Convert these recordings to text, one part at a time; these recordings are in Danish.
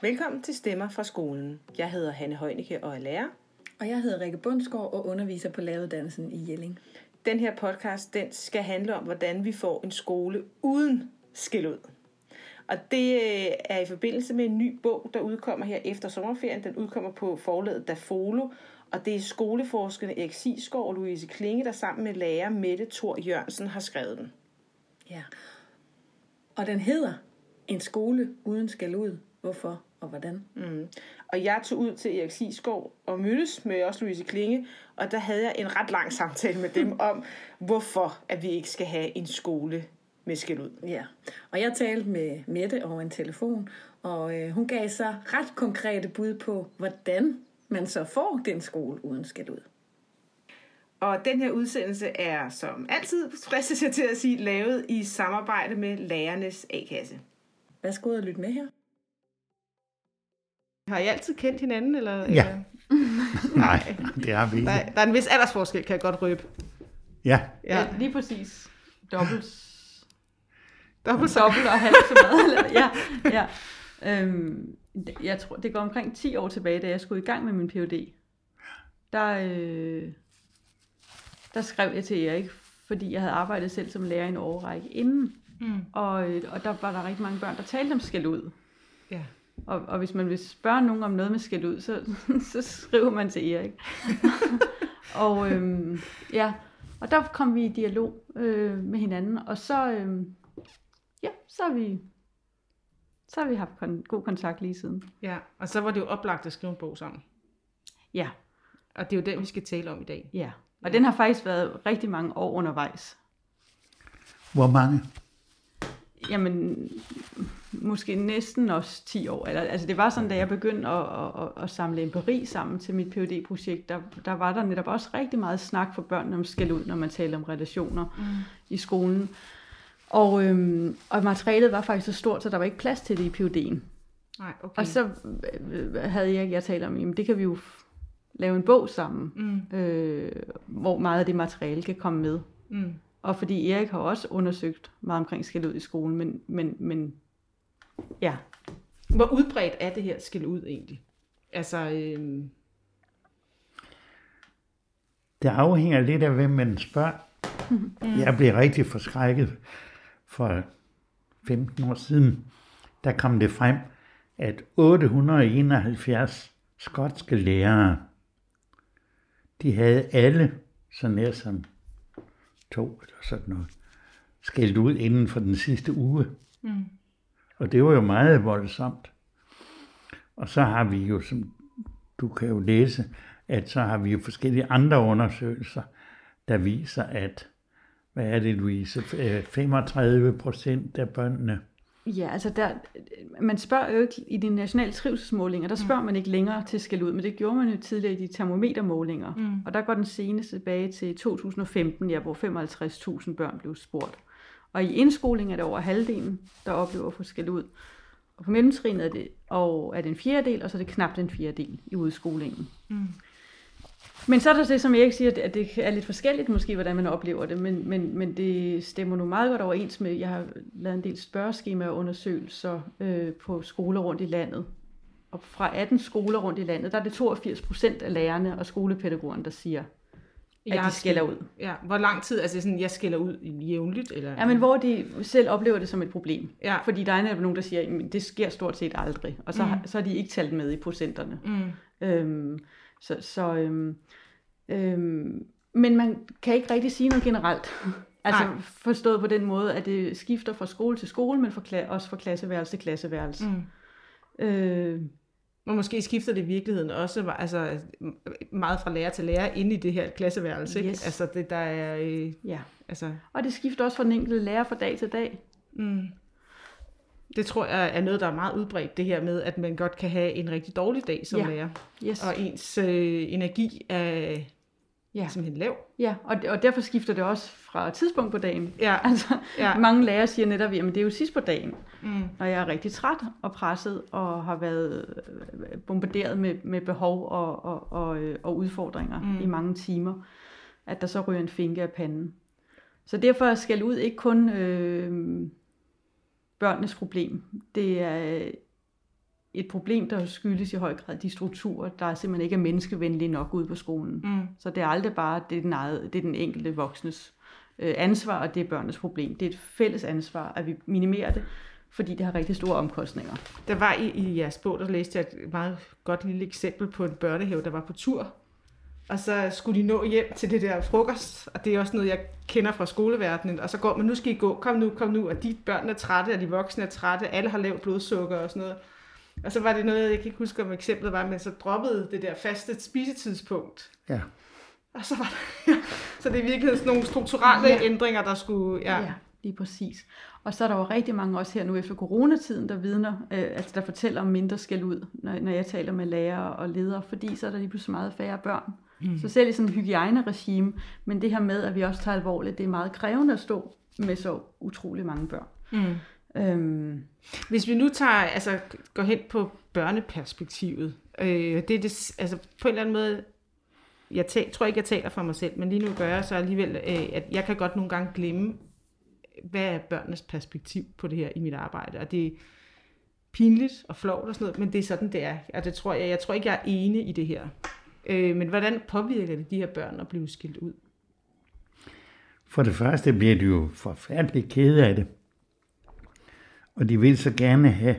Velkommen til Stemmer fra skolen. Jeg hedder Hanne Højnicke og er lærer. Og jeg hedder Rikke Bundsgaard og underviser på læreruddannelsen i Jelling. Den her podcast den skal handle om, hvordan vi får en skole uden skæld ud. Og det øh, er i forbindelse med en ny bog, der udkommer her efter sommerferien. Den udkommer på forlaget Dafolo, og det er skoleforskerne Erik Sisgaard og Louise Klinge, der sammen med lærer Mette Thor Jørgensen har skrevet den. Ja. Og den hedder En skole uden skal ud. Hvorfor og hvordan? Mm. Og jeg tog ud til Erik Sisgaard og mødtes med også Louise Klinge, og der havde jeg en ret lang samtale med dem om, hvorfor at vi ikke skal have en skole med skæld ud. Ja, og jeg talte med Mette over en telefon, og øh, hun gav sig ret konkrete bud på, hvordan man så får den skole uden skæld ud. Og den her udsendelse er, som altid, fristes jeg til at sige, lavet i samarbejde med Lærernes A-kasse. Værsgo og lytte med her. Har I altid kendt hinanden? Eller, Ja. Eller? Nej, det har vi ikke. Der, der er en vis aldersforskel, kan jeg godt røbe. Ja, Ja. Ja, lige præcis. Dobbelt, Dobbelt så. dobbelt og halvt så meget. Ja, ja. Øhm, jeg tror, det går omkring 10 år tilbage, da jeg skulle i gang med min Ph.D. Der, øh, der skrev jeg til Erik, fordi jeg havde arbejdet selv som lærer i en årrække inden. Mm. Og, øh, og der var der rigtig mange børn, der talte om skæld ud. Ja. Og, og hvis man vil spørge nogen om noget med skæld ud, så, så skriver man til Erik. og øhm, ja, og der kom vi i dialog øh, med hinanden, og så, øhm, ja, så har vi, så har vi haft kon- god kontakt lige siden. ja, og så var det jo oplagt at skrive en bog sammen. Ja, Og det er jo den, vi skal tale om i dag. ja. Og den har faktisk været rigtig mange år undervejs. hvor mange? Jamen, måske næsten også 10 år. Eller, altså det var sådan, da jeg begyndte at, at, at, at samle empiri sammen til mit phd projekt der, der var der netop også rigtig meget snak for børn om skæld ud, når man taler om relationer mm. i skolen. Og, øhm, og materialet var faktisk så stort, så der var ikke plads til det i PhD'en. Nej, okay. Og så øh, havde jeg, jeg talt om, jamen det kan vi jo lave en bog sammen, Mm. øh, hvor meget af det materiale kan komme med. Mm. Og fordi Erik har også undersøgt meget omkring skæld ud i skolen, men, men, men ja, Hvor udbredt er det her skæld ud egentlig? Altså, øhm, Det afhænger lidt af, hvem man spørger. Jeg blev rigtig forskrækket for 15 år siden. Der kom det frem, at 871 skotske lærere, de havde alle, så nær som to eller sådan noget, skældt ud inden for den sidste uge. Mm. Og det var jo meget voldsomt. Og så har vi jo, som du kan jo læse, at så har vi jo forskellige andre undersøgelser, der viser, at, hvad er det, Louise, Øh, 35 procent af børnene, ja altså der, man spørger jo ikke i de nationale trivselsmålinger, der spørger man ikke længere til skæld ud, men det gjorde man jo tidligere i de termometermålinger. Mm. Og der går den seneste tilbage til 2015, ja, hvor 55.000 børn blev spurgt. Og i indskoling er det over halvdelen, der oplever at få skæld ud. Og på mellemtrinnet er det, og er det en fjerdedel, og så er det knap en fjerdedel i udskolingen. Mm. Men så er der det, som Erik siger, at det er lidt forskelligt måske, hvordan man oplever det, men, men, men det stemmer nu meget godt overens med, jeg har lavet en del spørgeskemaer og undersøgelser øh, på skoler rundt i landet. Og fra 18 skoler rundt i landet, der er det 82 procent af lærerne og skolepædagogerne, der siger, at de skælder ud. Ja, hvor lang tid, altså sådan, jeg skælder ud jævnligt? Eller? Ja, men hvor de selv oplever det som et problem. Ja. Fordi der er nogen, der siger, at det sker stort set aldrig. Og så, mm. så er de ikke talt med i procenterne. Mm. Øhm, så, så, øhm, øhm, men man kan ikke rigtig sige noget generelt. altså Nej. forstået på den måde, at det skifter fra skole til skole, men fra, også fra klasseværelse til klasseværelse. Mm. Øh, Og måske skifter det i virkeligheden også altså, meget fra lærer til lærer inde i det her klasseværelse. Ikke? Yes. Altså det der er... Øh, ja. altså, Og det skifter også fra den enkelte lærer fra dag til dag. mm. Det tror jeg er noget, der er meget udbredt, det her med, at man godt kan have en rigtig dårlig dag som Ja. lærer. Yes. Og ens øh, energi er Ja. simpelthen lav. Ja, og, og derfor skifter det også fra tidspunkt på dagen. Ja. Altså, Ja. mange lærere siger netop, at det er jo sidst på dagen, Mm. når jeg er rigtig træt og presset og har været øh, bombarderet med, med behov og, og, og, øh, og udfordringer mm. i mange timer, at der så ryger en finke af panden. Så derfor skal ud ikke kun øh, børnenes problem. Det er et problem, der skyldes i høj grad de strukturer, der simpelthen ikke er menneskevenlige nok ude på skolen. Mm. Så det er aldrig bare det er den, eget, det er den enkelte voksnes øh, ansvar, og det er børnenes problem. Det er et fælles ansvar, at vi minimerer det, fordi det har rigtig store omkostninger. Der var i, i jeres bog, der læste jeg et meget godt lille eksempel på en børnehave, der var på tur. Og så skulle de nå hjem til det der frokost, og det er også noget, jeg kender fra skoleverdenen. Og så går man, nu skal I gå, kom nu, kom nu, og de børn er trætte, og de voksne er trætte, alle har lavt blodsukker og sådan noget. Og så var det noget, jeg kan ikke huske, om eksemplet var, men så droppede det der faste spisetidspunkt. Ja. Og så var der, ja. Så det er virkelig sådan nogle strukturelle ja. ændringer, der skulle... Ja. ja, lige præcis. Og så er der jo rigtig mange også her nu efter coronatiden, der vidner, øh, altså der fortæller om mindre skæld ud, når, når jeg taler med lærere og ledere, fordi så er der lige pludselig meget færre børn. Mm. Så selv i sådan en hygiejneregime, men det her med, at vi også tager alvorligt, det er meget krævende at stå med så utrolig mange børn. Mm. Øhm. Hvis vi nu tager, altså går hen på børneperspektivet, øh, det er det, altså på en eller anden måde, jeg tæ, tror ikke, jeg taler for mig selv, men lige nu gør jeg så alligevel, øh, at jeg kan godt nogle gange glemme, hvad er børnenes perspektiv på det her i mit arbejde, og det er pinligt og flovt og sådan noget, men det er sådan, det er. Og det tror jeg, jeg tror ikke, jeg er enig i det her. Øh, men hvordan påvirker det de her børn at blive skilt ud? For det første bliver de jo forfærdeligt kede af det. Og de vil så gerne have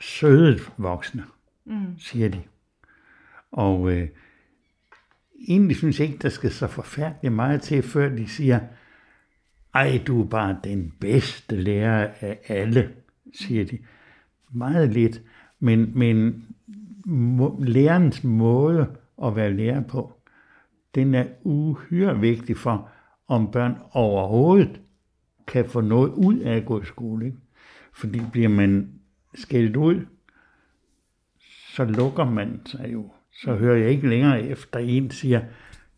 søde voksne, mm. siger de. Og øh, egentlig synes jeg ikke, der skal så forfærdeligt meget til, før de siger, ej, du er bare den bedste lærer af alle, siger de. Meget lidt, men, men må, lærerens måde at være lærer på, den er uhyre vigtig for, om børn overhovedet kan få noget ud af at gå i skole. Ikke? Fordi bliver man skældt ud, så lukker man sig jo. Så hører jeg ikke længere efter en siger,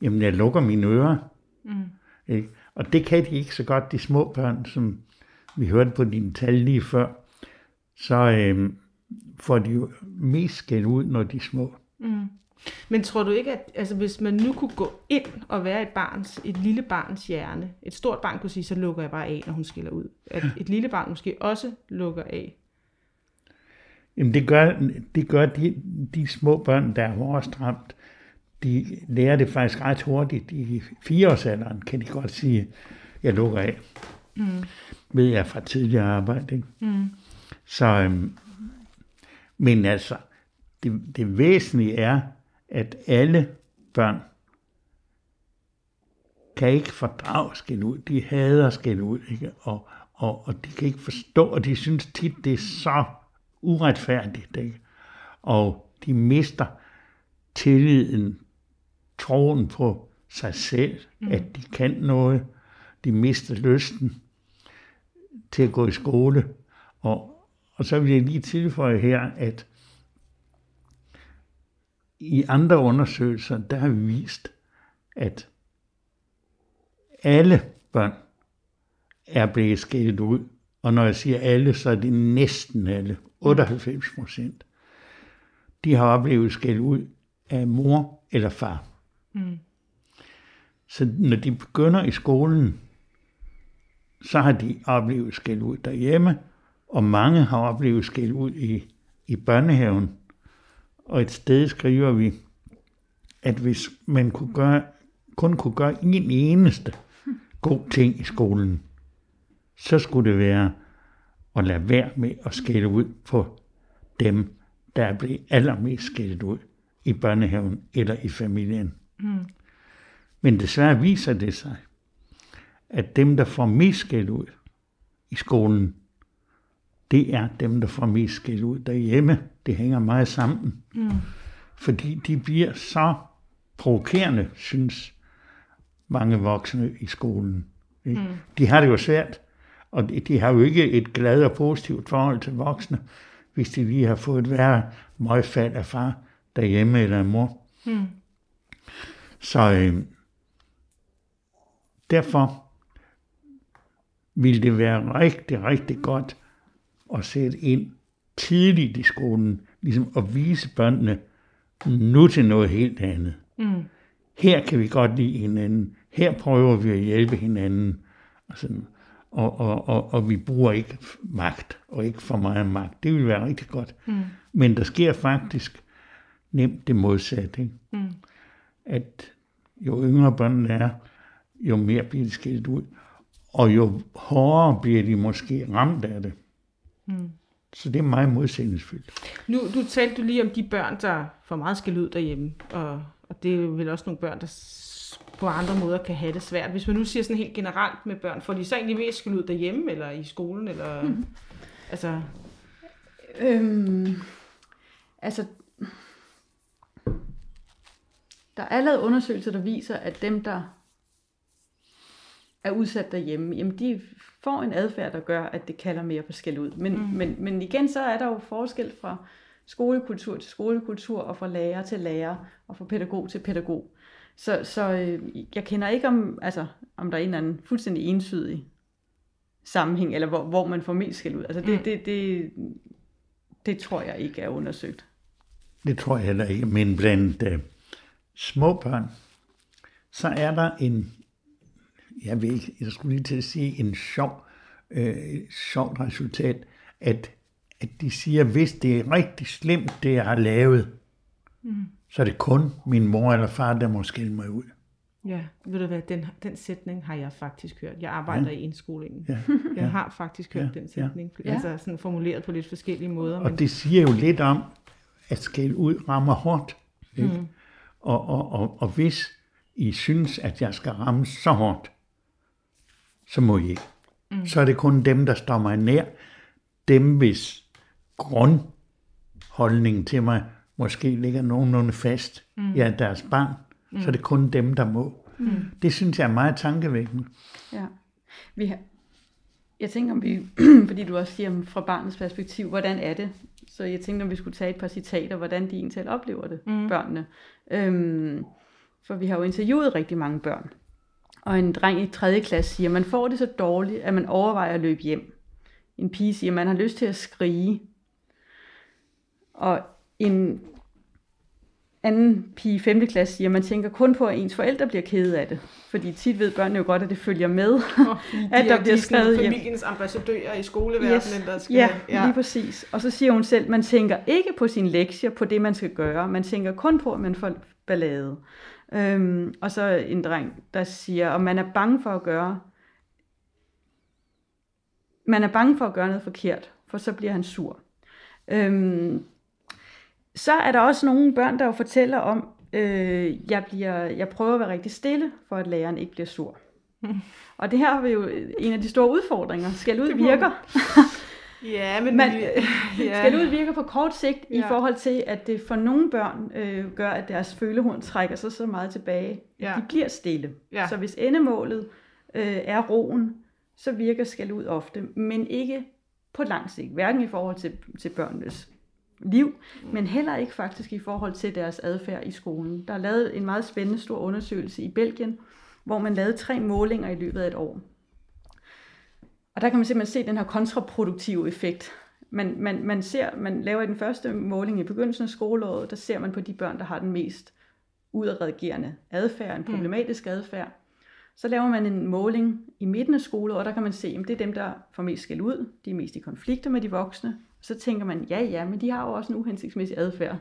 jamen jeg lukker mine ører. Mm. Ikke? Og det kan de ikke så godt, de små børn, som vi hørte på dine tal lige før. Så øh, får de jo mest skæld ud, når de er små. Mm. Men tror du ikke, at altså, hvis man nu kunne gå ind og være et, barns, et lille barns hjerne, et stort barn kunne sige, så lukker jeg bare af, når hun skiller ud. At et lille barn måske også lukker af. Jamen det gør, det gør de, de små børn, der er hårdest ramt. De lærer det faktisk ret hurtigt. I fireårsalderen kan de godt sige, jeg lukker af. Mm. Ved jeg fra tidligere arbejde. Ikke? Mm. Så, øhm, men altså, det, det væsentlige er, at alle børn kan ikke fordrage skæld ud. De hader skæld ud, ikke? Og, og, og de kan ikke forstå, og de synes tit, det er så uretfærdigt. Ikke? Og de mister tilliden, troen på sig selv, mm. at de kan noget. De mister lysten til at gå i skole. Og, og så vil jeg lige tilføje her, at i andre undersøgelser, der har vi vist, at alle børn er blevet skilt ud. Og når jeg siger alle, så er det næsten alle. 98 procent. De har oplevet skæld ud af mor eller far. Mm. Så når de begynder i skolen, så har de oplevet skæld ud derhjemme, og mange har oplevet skæld ud i, i børnehaven. Og et sted skriver vi, at hvis man kunne gøre, kun kunne gøre en eneste god ting i skolen, så skulle det være at lade være med at skælde ud på dem, der er blevet allermest skældt ud i børnehaven eller i familien. Mm. Men desværre viser det sig, at dem, der får mest skæld ud i skolen, det er dem, der får mest skæld ud derhjemme. Det hænger meget sammen. Mm. Fordi de bliver så provokerende, synes mange voksne i skolen. Ikke? Mm. De har det jo svært, og de har jo ikke et glad og positivt forhold til voksne, hvis de lige har fået et værre møgfald af far derhjemme eller af mor. Mm. Så øh, derfor vil det være rigtig, rigtig godt at sætte ind tidligt i skolen, ligesom at vise børnene nu til noget helt andet. Mm. Her kan vi godt lide hinanden. Her prøver vi at hjælpe hinanden. Og, sådan. og, og, og, og vi bruger ikke magt, og ikke for meget magt. Det vil være rigtig godt. Mm. Men der sker faktisk nemt det modsatte. Ikke? Mm. At jo yngre børnene er, jo mere bliver de skilt ud, og jo hårdere bliver de måske ramt af det. Mm. Så det er meget modsætningsfyldt. Nu du talte du lige om de børn, der får meget skæld ud derhjemme, og, og det er vel også nogle børn, der på andre måder kan have det svært. Hvis man nu siger sådan helt generelt med børn, får de så egentlig mest skæld ud derhjemme, eller i skolen, eller... Mm. Altså... Øhm, altså, der er lavet undersøgelser, der viser, at dem, der er udsat derhjemme, jamen de får en adfærd, der gør, at det kalder mere på skæld ud. Men, mm. men, men igen, så er der jo forskel fra skolekultur til skolekultur, og fra lærer til lærer, og fra pædagog til pædagog. Så, så øh, jeg kender ikke om, altså, om der er en eller anden fuldstændig ensydig sammenhæng, eller hvor, hvor man får mest skæld ud. Altså det, mm. det, det, det tror jeg ikke er undersøgt. Det tror jeg heller ikke, men blandt uh, små børn, så er der en jeg ved ikke, jeg skulle lige til at sige en sjov, øh, sjovt resultat, at, at de siger, hvis det er rigtig slemt, det jeg har lavet, mm. så er det kun min mor eller far, der må skille mig ud. Ja, ved du hvad, den, den sætning har jeg faktisk hørt. Jeg arbejder ja. i indskolingen. Ja. Jeg har faktisk hørt ja. den sætning, ja. altså sådan formuleret på lidt forskellige måder. Og men... det siger jo lidt om, at skille ud rammer hårdt. Ikke? Mm. Og, og, og, og hvis I synes, at jeg skal ramme så hårdt, så må I ikke. Mm. Så er det kun dem, der står mig nær. Dem, hvis grundholdning til mig måske ligger nogenlunde fast. Mm. Ja, deres barn. Mm. Så er det kun dem, der må. Mm. Det synes jeg er meget tankevækkende. Ja. Vi har, jeg tænker, om vi, fordi du også siger fra barnets perspektiv, hvordan er det? Så jeg tænkte, om vi skulle tage et par citater, hvordan de egentlig oplever det, mm. børnene. Øhm, for vi har jo interviewet rigtig mange børn, og en dreng i 3. klasse siger, man får det så dårligt, at man overvejer at løbe hjem. En pige siger, man har lyst til at skrige. Og en anden pige i 5. klasse siger, man tænker kun på, at ens forældre bliver kede af det. Fordi tit ved børnene jo godt, at det følger med, oh, de at der bliver skrevet hjem. familiens ambassadører i skoleverdenen, yes. der skal... Ja, ja, lige præcis. Og så siger hun selv, man tænker ikke på sin lektier, på det, man skal gøre. Man tænker kun på, at man får ballade. Øhm, og så en dreng, der siger, om man er bange for at gøre, man er bange for at gøre noget forkert, for så bliver han sur. Øhm, så er der også nogle børn, der jo fortæller om, øh, jeg, bliver, jeg prøver at være rigtig stille, for at læreren ikke bliver sur. Og det her vi jo en af de store udfordringer. Skal ud virker. Ja, men man, ja. skal ud virke på kort sigt ja. i forhold til, at det for nogle børn øh, gør, at deres følehorn trækker sig så meget tilbage, ja. de bliver stille. Ja. Så hvis endemålet øh, er roen, så virker skal ud ofte, men ikke på lang sigt. Hverken i forhold til, til børnenes liv, mm. men heller ikke faktisk i forhold til deres adfærd i skolen. Der er lavet en meget spændende stor undersøgelse i Belgien, hvor man lavede tre målinger i løbet af et år. Og der kan man simpelthen se den her kontraproduktive effekt. Man, man, man, ser, man laver i den første måling i begyndelsen af skoleåret, der ser man på de børn, der har den mest udadreagerende adfærd, en mm. problematisk adfærd. Så laver man en måling i midten af skoleåret, og der kan man se, at det er dem, der får mest skæld ud, de er mest i konflikter med de voksne. Så tænker man, ja ja, men de har jo også en uhensigtsmæssig adfærd.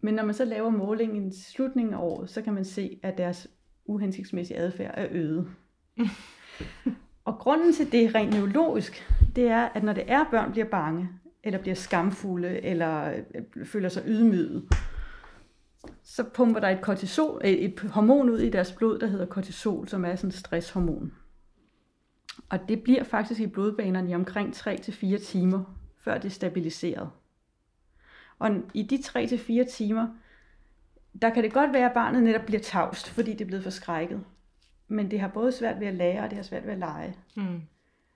Men når man så laver målingen i slutningen af året, så kan man se, at deres uhensigtsmæssige adfærd er øget. Og grunden til det rent neurologisk, det er, at når det er, børn bliver bange, eller bliver skamfulde, eller øh, føler sig ydmyget, så pumper der et, kortisol, et hormon ud i deres blod, der hedder kortisol, som er sådan et stresshormon. Og det bliver faktisk i blodbanerne i omkring 3-4 timer, før det er stabiliseret. Og i de 3-4 timer, der kan det godt være, at barnet netop bliver tavst, fordi det er blevet forskrækket men det har både svært ved at lære, og det har svært ved at lege. Mm.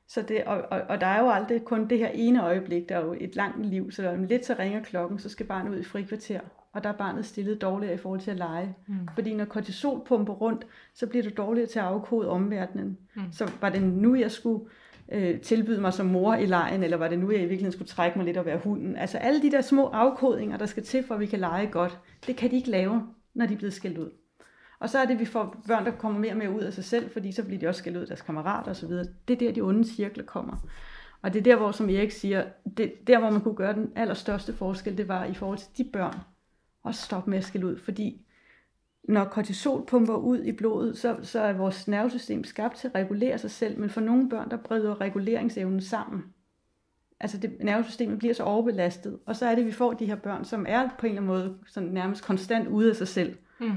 Så det, og, og, og der er jo aldrig kun det her ene øjeblik, der er jo et langt liv, så om lidt så ringer klokken, så skal barnet ud i frikvarter, og der er barnet stillet dårligere i forhold til at lege. Mm. Fordi når kortisol pumper rundt, så bliver du dårligere til at afkode omverdenen. Mm. Så var det nu, jeg skulle øh, tilbyde mig som mor i lejen, eller var det nu, jeg i virkeligheden skulle trække mig lidt og være hunden? Altså alle de der små afkodninger, der skal til, for at vi kan lege godt, det kan de ikke lave, når de er blevet skældt ud. Og så er det, vi får børn, der kommer mere og mere ud af sig selv, fordi så bliver de også skældt ud af deres kammerater osv. Det er der, de onde cirkler kommer. Og det er der, hvor, som Erik siger, det, der, hvor man kunne gøre den allerstørste forskel, det var i forhold til de børn, og stoppe med at skælde ud, fordi når kortisol pumper ud i blodet, så, så er vores nervesystem skabt til at regulere sig selv, men for nogle børn, der bryder reguleringsevnen sammen. Altså det, nervesystemet bliver så overbelastet, og så er det, at vi får de her børn, som er på en eller anden måde sådan nærmest konstant ude af sig selv. Mm.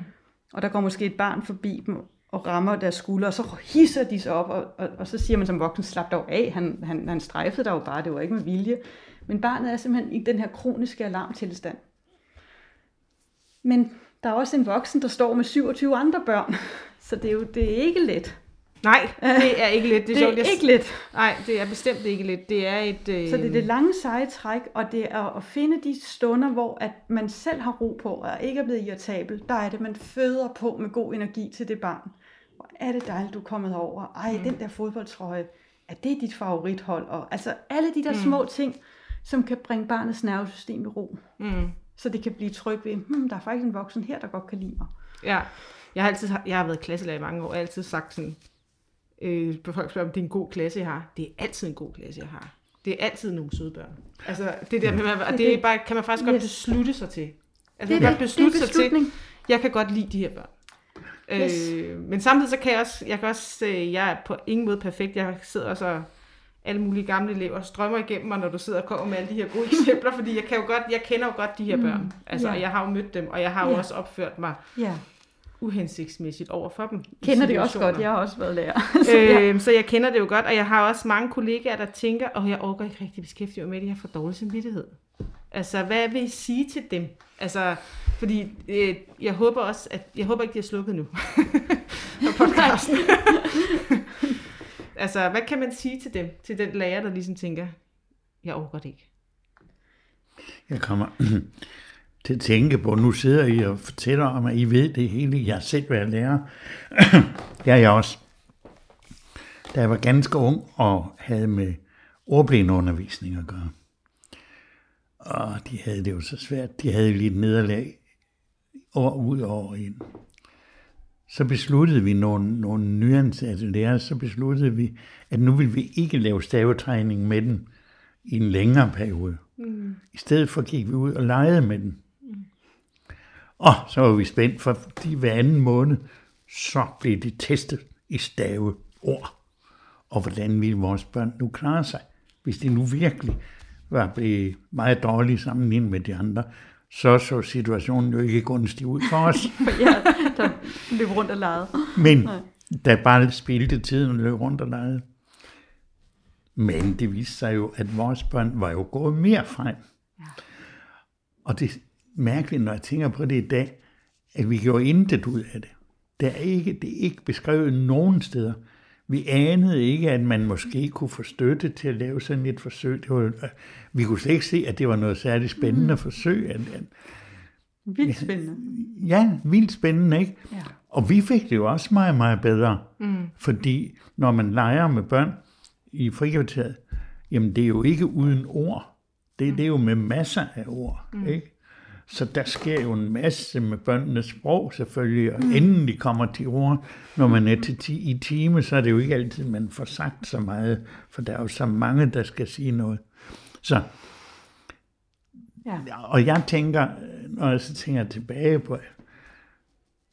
Og der går måske et barn forbi dem og rammer deres skulder, og så hisser de sig op, og, og, og så siger man som voksen, slap dog af, han, han, han strejfede dig jo bare, det var ikke med vilje. Men barnet er simpelthen i den her kroniske alarmtilstand. Men der er også en voksen, der står med 27 andre børn, så det er jo det er ikke let. Nej, det er ikke let. Det er, det er ikke let. Nej, det er bestemt ikke let. Det er et... Øh... Så det er det lange seje træk, og det er at finde de stunder, hvor at man selv har ro på, og ikke er blevet irritabel. Der er det, man føder på med god energi til det barn. Hvor er det dejligt, du er kommet over. Ej, mm. den der fodboldtrøje, er det dit favorithold? Og, altså alle de der mm. små ting, som kan bringe barnets nervesystem i ro. Mm. Så det kan blive tryg ved, hmm, der er faktisk en voksen her, der godt kan lide mig. Ja, jeg har altid jeg har været klasselærer i mange år, og altid sagt sådan, øh, folk spørger, om det er en god klasse, jeg har. Det er altid en god klasse, jeg har. Det er altid nogle søde børn. Altså, det der med, og det er bare, kan man faktisk yes. godt beslutte sig til. Altså, det man kan beslutte det er sig til, jeg kan godt lide de her børn. Yes. Øh, men samtidig så kan jeg også, jeg kan også, øh, jeg er på ingen måde perfekt. Jeg sidder også og alle mulige gamle elever strømmer igennem mig, når du sidder og kommer med alle de her gode eksempler, fordi jeg, kan jo godt, jeg kender jo godt de her børn. Mm, altså, ja. jeg har jo mødt dem, og jeg har jo ja. også opført mig ja uhensigtsmæssigt over for dem. Kender det også godt, jeg har også været lærer. så, ja. øh, så jeg kender det jo godt, og jeg har også mange kollegaer, der tænker, og oh, jeg overgår ikke rigtig beskæftige mig med det, jeg får dårlig samvittighed. Altså, hvad vil I sige til dem? Altså, fordi øh, jeg håber også, at jeg håber ikke, de har slukket nu på podcasten. altså, hvad kan man sige til dem, til den lærer, der ligesom tænker, jeg overgår det ikke? Jeg kommer til at tænke på, nu sidder I og fortæller om, at I ved det hele. Jeg har selv været lærer. det er jeg også. Da jeg var ganske ung og havde med ordblindeundervisning at gøre. Og de havde det jo så svært. De havde lidt nederlag år ud og år ind. Så besluttede vi nogle, nogle nyansatte lærere, så besluttede vi, at nu vil vi ikke lave stavetræning med den i en længere periode. Mm. I stedet for gik vi ud og legede med den. Og så var vi spændt, for de hver anden måned, så blev de testet i staveord. Og hvordan ville vores børn nu klare sig, hvis de nu virkelig var blevet meget dårlige sammenlignet med de andre, så så situationen jo ikke gunstig ud for os. ja, der løb rundt og legede. Men der bare spildte tiden og løb rundt og legede. Men det viste sig jo, at vores børn var jo gået mere frem. Ja. Og det mærkeligt, når jeg tænker på det i dag, at vi gjorde intet ud af det. Det er ikke, det er ikke beskrevet nogen steder. Vi anede ikke, at man måske kunne få støtte til at lave sådan et forsøg. Det var, vi kunne slet ikke se, at det var noget særligt spændende mm. forsøg. At, at, vildt spændende. Ja, vildt spændende, ikke? Ja. Og vi fik det jo også meget, meget bedre. Mm. Fordi når man leger med børn i frikvarteret, jamen det er jo ikke uden ord. Det, mm. det er jo med masser af ord, mm. ikke? Så der sker jo en masse med børnenes sprog selvfølgelig, og mm. inden de kommer til ord, når man er til ti, i time, så er det jo ikke altid, man får sagt så meget, for der er jo så mange, der skal sige noget. Så, ja. og jeg tænker, når jeg så tænker tilbage på,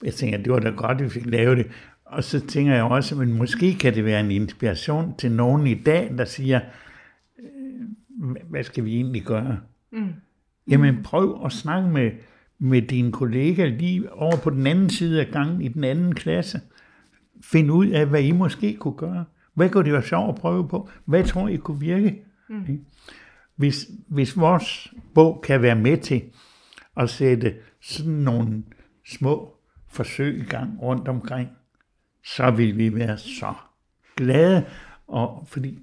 jeg tænker, det var da godt, at vi fik lavet det, og så tænker jeg også, men måske kan det være en inspiration til nogen i dag, der siger, øh, hvad skal vi egentlig gøre? Mm. Jamen prøv at snakke med, med dine kollegaer lige over på den anden side af gangen i den anden klasse. Find ud af, hvad I måske kunne gøre. Hvad kunne det være sjovt at prøve på? Hvad tror I kunne virke? Mm. Hvis, hvis vores bog kan være med til at sætte sådan nogle små forsøg i gang rundt omkring, så vil vi være så glade, og fordi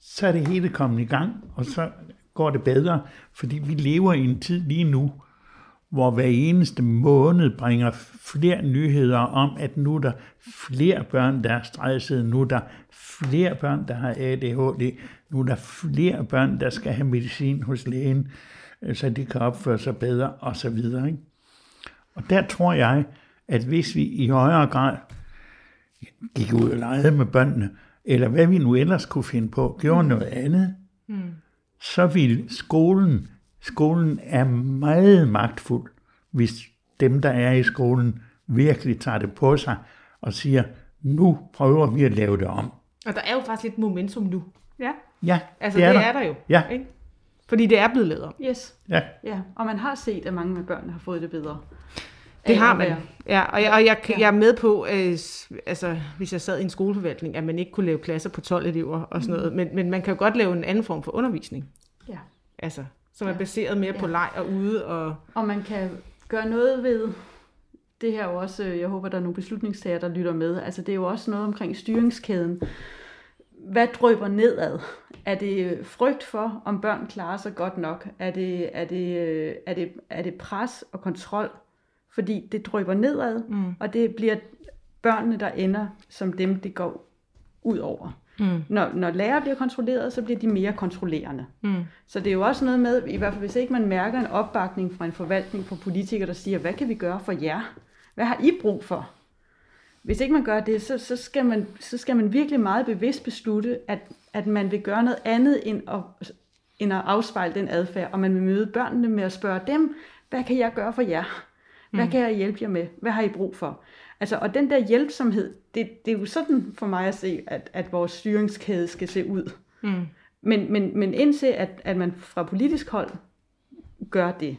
så er det hele kommet i gang, og så går det bedre, fordi vi lever i en tid lige nu, hvor hver eneste måned bringer flere nyheder om, at nu er der flere børn, der er stressede, nu er der flere børn, der har ADHD, nu er der flere børn, der skal have medicin hos lægen, øh, så de kan opføre sig bedre, og så videre. Ikke? Og der tror jeg, at hvis vi i højere grad gik ud og legede med børnene, eller hvad vi nu ellers kunne finde på, gjorde noget andet, mm så ville skolen, skolen er meget magtfuld, hvis dem, der er i skolen, virkelig tager det på sig og siger, nu prøver vi at lave det om. Og der er jo faktisk lidt momentum nu. Ja, Ja, Altså, det er, det er der jo. Ja. Ikke? Fordi det er blevet lavet om. yes. Ja, Ja, og man har set, at mange af børnene har fået det bedre. Det har man. Ja, og jeg, og jeg, Ja. jeg er med på, øh, altså, hvis jeg sad i en skoleforvaltning, at man ikke kunne lave klasser på 12 elever og sådan noget. Men, men man kan jo godt lave en anden form for undervisning. Ja. Altså, som er Ja. baseret mere på Ja. leg og ude. Og, Og man kan gøre noget ved det her er også, øh, jeg håber, der er nogle beslutningstager, der lytter med. Altså det er jo også noget omkring styringskæden. Hvad drøber nedad? Er det øh, frygt for, om børn klarer sig godt nok? Er det, er det, øh, er det, er det pres og kontrol? Fordi det drøber nedad, mm. og det bliver børnene, der ender som dem, det går ud over. Mm. Når, når lærer bliver kontrolleret, så bliver de mere kontrollerende. Mm. Så det er jo også noget med, i hvert fald hvis ikke man mærker en opbakning fra en forvaltning, fra politikere, der siger, hvad kan vi gøre for jer? Hvad har I brug for? Hvis ikke man gør det, så, så, skal, man, så skal man virkelig meget bevidst beslutte, at, at man vil gøre noget andet end at, end at afspejle den adfærd, og man vil møde børnene med at spørge dem, hvad kan jeg gøre for jer? Hvad kan jeg hjælpe jer med? Hvad har I brug for? Altså, og den der hjælpsomhed, det, det er jo sådan for mig at se, at, at vores styringskæde skal se ud. Mm. Men, men, men indtil at, at man fra politisk hold gør det,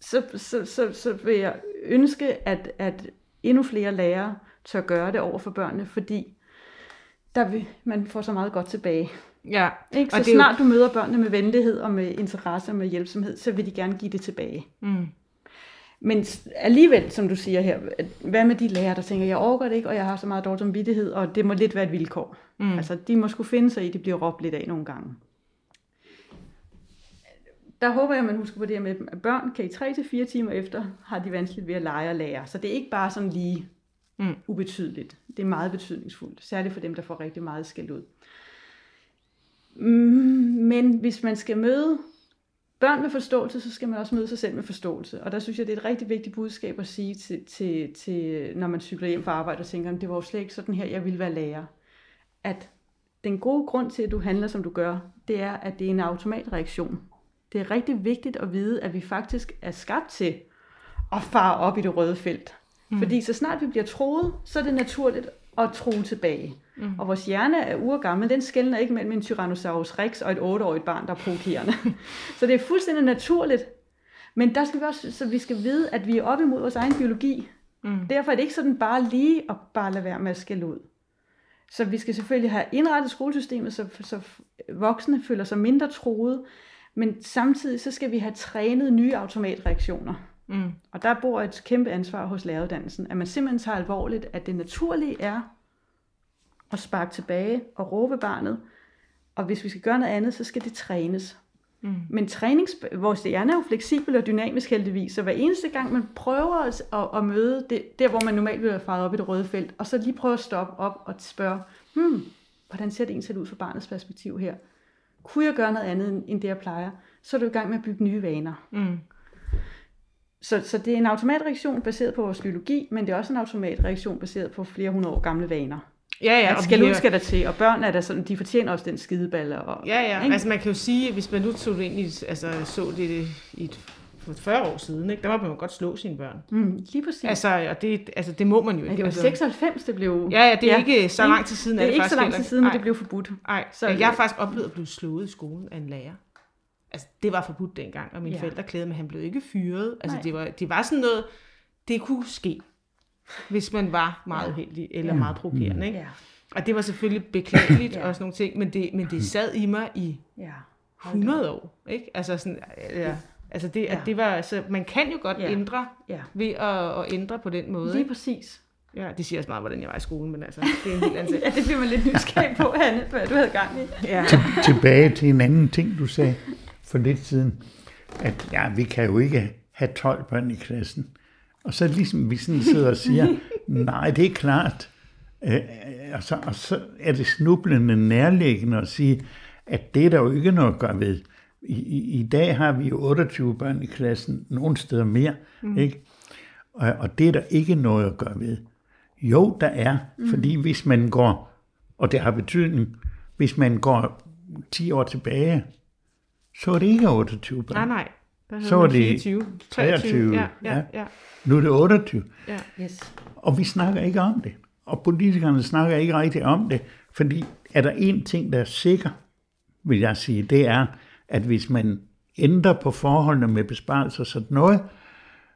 så, så, så, så vil jeg ønske, at, at endnu flere lærere tør gøre det over for børnene, fordi der vil, man får så meget godt tilbage. Ja, Ikke? Så Og det er jo- snart du møder børnene med venlighed og med interesse og med hjælpsomhed, så vil de gerne give det tilbage. Mm. Men alligevel, som du siger her, hvad med de lærere, der tænker, jeg overgår det ikke, og jeg har så meget dårlig samvittighed, og det må lidt være et vilkår. Mm. Altså, de må skulle finde sig i, de bliver råbt lidt af nogle gange. Der håber jeg, at man husker på det her med, at børn kan i 3-4 timer efter, har de vanskeligt ved at lege og lære. Så det er ikke bare sådan lige Mm. ubetydeligt. Det er meget betydningsfuldt, særligt for dem, der får rigtig meget skæld ud. Mm, Men hvis man skal møde børn med forståelse, så skal man også møde sig selv med forståelse. Og der synes jeg, det er et rigtig vigtigt budskab at sige til, til, til når man cykler hjem fra arbejde og tænker, "Jamen, det var jo slet ikke sådan her, jeg ville være lærer. At den gode grund til, at du handler, som du gør, det er, at det er en automatreaktion. Det er rigtig vigtigt at vide, at vi faktisk er skabt til at fare op i det røde felt. Mm. Fordi så snart vi bliver troet, så er det naturligt at tro tilbage. Mm. Og vores hjerne er urgammel, den skældner ikke mellem en Tyrannosaurus rex og et 8-årigt barn, der er provokerende. så det er fuldstændig naturligt. Men der skal vi også, så vi skal vide, at vi er op imod vores egen biologi. Mm. Derfor er det ikke sådan bare lige at bare lade være med at skælde ud. Så vi skal selvfølgelig have indrettet skolesystemet, så, så voksne føler sig mindre troede, men samtidig så skal vi have trænet nye automatreaktioner. Mm. Og der bor et kæmpe ansvar hos læreruddannelsen, at man simpelthen tager alvorligt, at det naturlige er at sparke tilbage og råbe barnet, og hvis vi skal gøre noget andet, så skal det trænes. Mm. Men trænings, vores hjerne er jo fleksibel og dynamisk heldigvis, så hver eneste gang man prøver at, at, at møde det, der, hvor man normalt vil være faret op i det røde felt, og så lige prøve at stoppe op og spørge, hmm, hvordan ser det egentlig ud fra barnets perspektiv her? Kunne jeg gøre noget andet end- end det, jeg plejer? Så er du i gang med at bygge nye vaner. Mm. Så, så det er en automatreaktion baseret på vores biologi, men det er også en automatreaktion baseret på flere hundrede år gamle vaner. Ja, ja, Ja, og skal er- skal der til, og børn er der sådan, de fortjener også den skideballe. Og, Ja, ja. Ikke? Altså man kan jo sige, hvis man nu tog det ind i, altså så det i et, for 40 år siden, ikke? der var man jo godt slå sine børn. Mm, lige præcis. Altså, Altså, og det, altså, det må man jo ikke. men det var altså. 96, det blev... Ja, ja, det er ikke så lang tid siden, Det er ikke så lang tid siden, at det blev forbudt. Nej, Så- jeg har faktisk oplevet at blive slået i skolen af en lærer. Altså, det var forbudt dengang, og mine Ja. ja. forældre klædede mig, han blev ikke fyret. Altså, Nej. det var, det var sådan noget, det kunne ske, hvis man var meget uheldig eller Ja. meget provokerende. Ikke? Ja, Og det var selvfølgelig beklageligt Ja. og sådan nogle ting, men det, men det sad i mig i ja. 100 år. Ikke? Altså, sådan, ja, altså det, at Ja. det var, altså, man kan jo godt Ja. ændre ja. ved at, at ændre på den måde. Lige Ikke? præcis. Ja, det siger også meget, hvordan jeg var i skolen, men altså, det er en helt anden ting. Ja, det bliver man lidt nysgerrig på, Hanne, hvad du havde gang i. Ja. tilbage til en anden ting, du sagde for lidt siden, at ja, vi kan jo ikke have 12 børn i klassen. Og så ligesom vi sådan sidder og siger, nej, det er klart. Øh, og, så, og så er det snublende nærliggende at sige, at det er der jo ikke noget at gøre ved. I, i, I dag har vi jo 28 børn i klassen, nogle steder mere, mm. ikke? Og, og det er der ikke noget at gøre ved. Jo, der er, mm. fordi hvis man går, og det har betydning, hvis man går 10 år tilbage, så er det ikke 28 børn. Nej, nej. Så var det 24, 23, Ja, ja, ja. ja. Nu er det 28. ja. Yes. Og vi snakker ikke om det. Og politikerne snakker ikke rigtig om det. Fordi er der en ting, der er sikker, vil jeg sige, det er, at hvis man ændrer på forholdene med besparelser og sådan noget,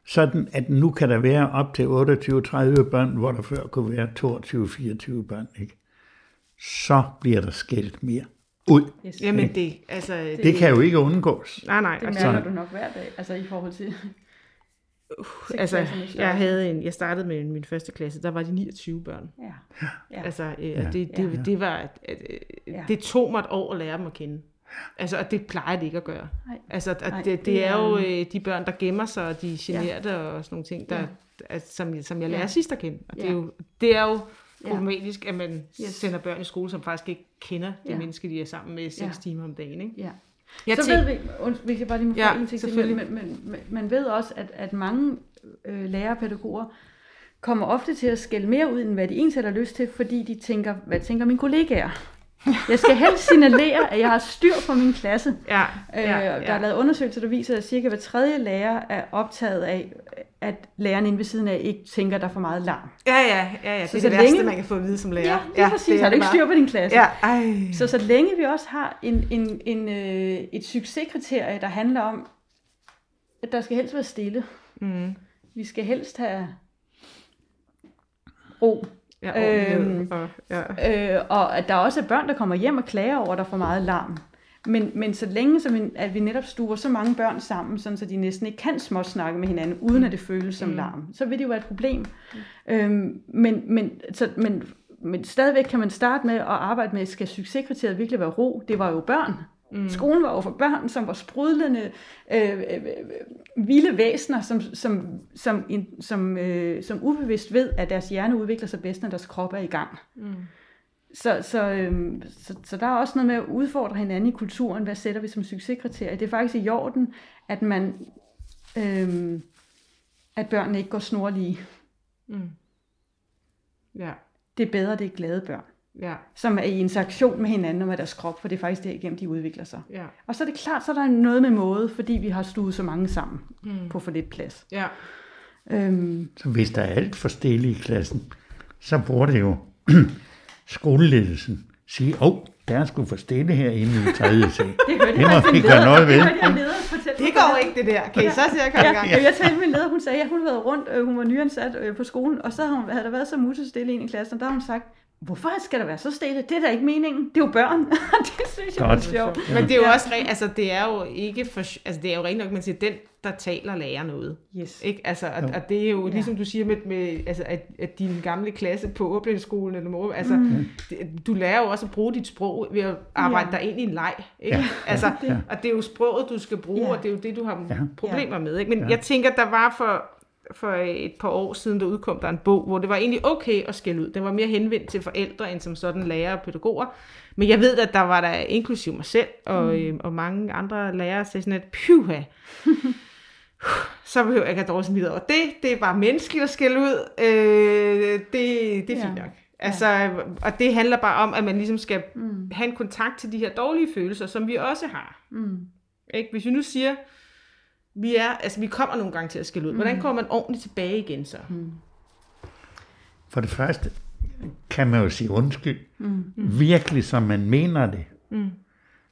sådan at nu kan der være op til 28-30 børn, hvor der før kunne være 22-24 børn, ikke? så bliver der skældt mere ud. yes. Jamen det, altså... Det, Det kan jo ikke undgås. nej, nej. Det Altså, mærker du nok hver dag, altså i forhold til... altså, klasserne større. jeg, havde en, jeg startede med min første klasse, der var de 29 børn. Ja. ja. Altså, øh, Ja. det, det, Ja. det var, øh, Ja. det tog mig et år at lære dem at kende. Altså, og det plejer det ikke at gøre. Nej. Altså, at Nej, det, det, det er er- jo øh, de børn, der gemmer sig, og de generte ja. og sådan nogle ting, der, Ja. altså, som, som jeg lærer Ja. sidst at kende. Og det, Ja. er jo, det er jo. Problematisk, at man Yes. sender børn i skole, som faktisk ikke kender det Ja. menneske, de er sammen med seks Ja. timer om dagen. Ikke? Ja. Jeg så tænker- ved vi, und, hvis jeg bare lige må Ja, en ting men, men, men man ved også, at, at mange øh, lærere og pædagoger kommer ofte til at skælde mere ud, end hvad de egentlig har lyst til, fordi de tænker, hvad tænker mine kollegaer? Jeg skal helst signalere, at jeg har styr på min klasse. Ja, Øh, ja, Der er lavet undersøgelser, der viser, at cirka hver tredje lærer er optaget af, at læreren inde ved siden af ikke tænker, at der er for meget larm. ja, ja, ja, ja. Det Så er så det værste, længe- man kan få at vide som lærer. Ja, lige ja, præcis. det Har du ikke styr på din klasse? Ja, ej. Så så længe vi også har en, en, en, øh, et succeskriterie, der handler om, at der skal helst være stille. Mm. Vi skal helst have ro. Ja, Øhm, og, ja. Øh, og at der også er børn, der kommer hjem og klager over, at der er for meget larm. Men, men så længe, som vi, at vi netop stuer så mange børn sammen, sådan, så de næsten ikke kan småsnakke med hinanden, uden at det føles som larm, så vil det jo være et problem. Øhm, men, men, så, men, men stadigvæk kan man starte med at arbejde med, skal succeskriteriet virkelig være ro? Det var jo børn. Mm. Skolen var jo for børn, som var sprudlende, øh, øh, øh, vilde væsener, som, som, som, en, som, øh, som ubevidst ved, at deres hjerne udvikler sig bedst, når deres krop er i gang. Mm. Så, så, øhm, så, så der er også noget med at udfordre hinanden i kulturen. Hvad sætter vi som succeskriterie? Det er faktisk i orden, at man øhm, at børnene ikke går snorlige. ja, Det er bedre, det er glade børn, ja, som er i interaktion med hinanden og med deres krop, for det er faktisk det igennem, de udvikler sig. ja, Og så er det klart, så er der noget med måde, fordi vi har stuet så mange sammen mm. på for lidt plads. ja. Øhm, Så hvis der er alt for stille i klassen, så burde jo skoleledelsen sige, åh, oh, der er sgu for stille herinde i 3. sal. det hørte Det jeg faktisk en gøre noget ved. det jeg en. Det går ikke, det der. Kan I så se, at komme i gang? Ja, jeg talte med en leder, hun sagde, at hun havde været rundt, øh, hun var nyansat øh, på skolen, og så havde, hun, havde der været så musestille en i klassen, og der har hun sagt, hvorfor skal der være så stille? Det er da ikke meningen. Det er jo børn. det synes jeg Godt. sjovt. Men det er jo også, re- altså det er jo ikke for, altså det er jo rent nok, man siger, den, der taler, lærer noget. Yes. Ikke? Altså, og, og, det er jo, Ja. ligesom du siger med, med altså, at, at din gamle klasse på åbningsskolen, eller må, altså, mm. det, du lærer jo også at bruge dit sprog ved at arbejde Ja. dig ind i en leg. Ikke? Ja. Altså, Ja. Og det er jo sproget, du skal bruge, Ja. og det er jo det, du har Ja. problemer med. Ikke? Men Ja. jeg tænker, der var for, for et par år siden, der udkom der en bog, hvor det var egentlig okay at skælde ud. Den var mere henvendt til forældre, end som sådan lærere og pædagoger. Men jeg ved, at der var der inklusiv mig selv, og, mm. øh, og mange andre lærere, sagde sådan, at pyha, så behøver jeg ikke have dårlig samvittighed over det. Det er bare menneskeligt at skælde ud. Øh, det, det er Ja. fint nok. Altså, og det handler bare om, at man ligesom skal mm. have en kontakt til de her dårlige følelser, som vi også har. Mm. Ikke? Hvis vi nu siger, vi er, altså vi kommer nogle gange til at skælde ud. Hvordan kommer man ordentligt tilbage igen så? Mm. For det første kan man jo sige undskyld. Mm. Virkelig, som man mener det. Mm.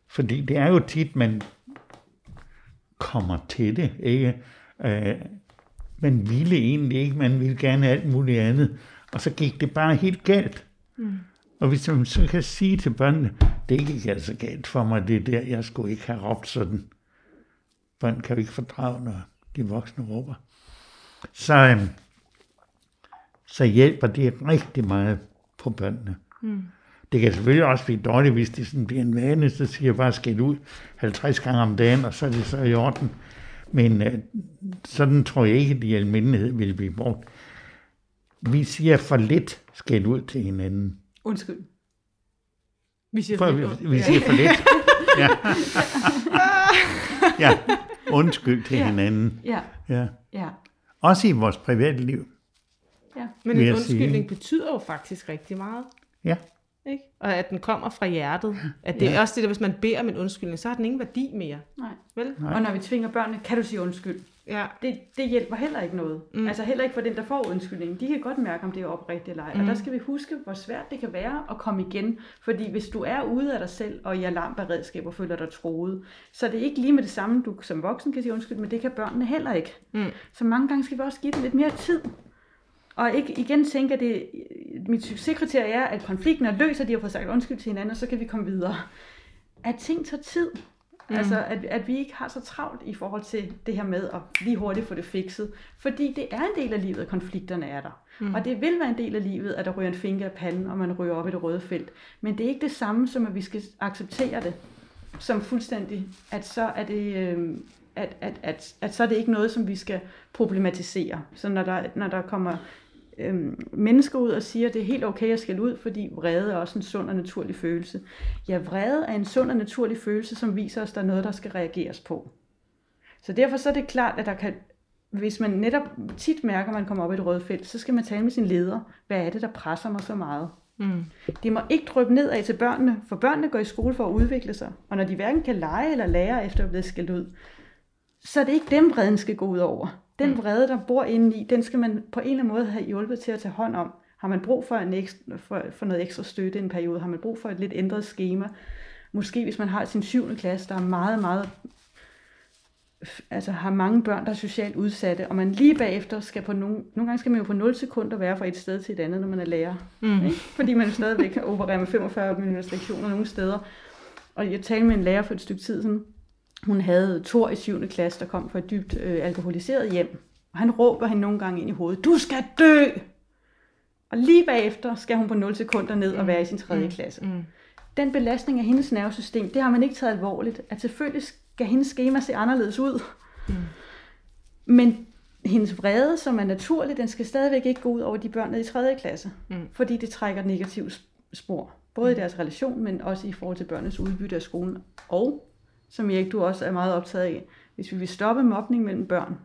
Fordi det er jo tit, man kommer til det, ikke? Øh, man ville egentlig ikke, man ville gerne alt muligt andet. Og så gik det bare helt galt. Mm. Og hvis man så kan sige til børnene, det gik altså galt for mig, det der, jeg skulle ikke have råbt sådan. Børn kan jo ikke fordrage, når de voksne råber. Så, øhm, så hjælper det rigtig meget på børnene. Mm. Det kan selvfølgelig også blive dårligt, hvis det sådan bliver en vane, så siger jeg bare skæld ud 50 gange om dagen, og så er det så i orden. Men øh, sådan tror jeg ikke, at de i almindelighed vil blive brugt. Vi siger for lidt skæld ud til hinanden. Undskyld. Vi siger, For, vi, vi siger for lidt. Ja. ja, undskyld til Ja. hinanden. Ja, Ja. ja. også i vores private liv. Ja. Men en undskyldning sige. betyder jo faktisk rigtig meget. Ja. Ikke? Og at den kommer fra hjertet. At det ja. er også det der, hvis man beder om en undskyldning, så har den ingen værdi mere. Nej. Vel? Nej. Og når vi tvinger børnene, kan du sige undskyld? Ja. Det, det hjælper heller ikke noget. Mm. Altså heller ikke for den, der får undskyldningen. De kan godt mærke, om det er oprigtigt eller ej. Mm. Og der skal vi huske, hvor svært det kan være at komme igen. Fordi hvis du er ude af dig selv og i alarmberedskab og føler dig troet, så er det ikke lige med det samme, du som voksen kan sige undskyld, men det kan børnene heller ikke. Mm. Så mange gange skal vi også give det lidt mere tid. Og ikke igen tænke, at det, mit succeskriterie er, at konflikten er løst, og de har fået sagt undskyld til hinanden, og så kan vi komme videre. At ting tager tid. Mm. Altså, at, at vi ikke har så travlt i forhold til det her med at lige hurtigt få det fikset. Fordi det er en del af livet, at konflikterne er der. Mm. Og det vil være en del af livet, at der ryger en finger af panden, og man ryger op i det røde felt. Men det er ikke det samme, som at vi skal acceptere det som fuldstændig, at så er det, øh, at, at, at, at så er det ikke noget, som vi skal problematisere. Så når der, når der kommer øhm, mennesker ud og siger, at det er helt okay at skælde ud, fordi vrede er også en sund og naturlig følelse. Ja, vrede er en sund og naturlig følelse, som viser os, at der er noget, der skal reageres på. Så derfor så er det klart, at der kan, hvis man netop tit mærker, at man kommer op i et rødt felt, så skal man tale med sin leder. Hvad er det, der presser mig så meget? Mm. Det må ikke dryppe nedad til børnene, for børnene går i skole for at udvikle sig. Og når de hverken kan lege eller lære efter at blive skældt ud, så er det ikke dem, vreden skal gå ud over. Den mm. vrede, der bor inde i, den skal man på en eller anden måde have hjulpet til at tage hånd om. Har man brug for, en ekstra, for, for noget ekstra støtte i en periode? Har man brug for et lidt ændret schema? Måske hvis man har sin syvende klasse, der er meget, meget altså har mange børn, der er socialt udsatte, og man lige bagefter skal på nogle, nogle gange skal man jo på 0 sekunder være fra et sted til et andet, når man er lærer. Mm. Ikke? Fordi man stadigvæk opererer med 45 minutters lektioner nogle steder. Og jeg talte med en lærer for et stykke tid siden, hun havde Thor i 7. klasse, der kom fra et dybt øh, alkoholiseret hjem. Og han råber hende nogle gange ind i hovedet, du skal dø! Og lige bagefter skal hun på 0 sekunder ned og være i sin 3. Mm. klasse. Mm. Den belastning af hendes nervesystem, det har man ikke taget alvorligt. At selvfølgelig skal hendes schema se anderledes ud. Mm. Men hendes vrede, som er naturlig, den skal stadigvæk ikke gå ud over de børn nede i 3. klasse. Mm. Fordi det trækker negative spor. Både mm. i deres relation, men også i forhold til børnenes udbytte af skolen. Og som Erik, du også er meget optaget af, hvis vi vil stoppe mobning mellem børn,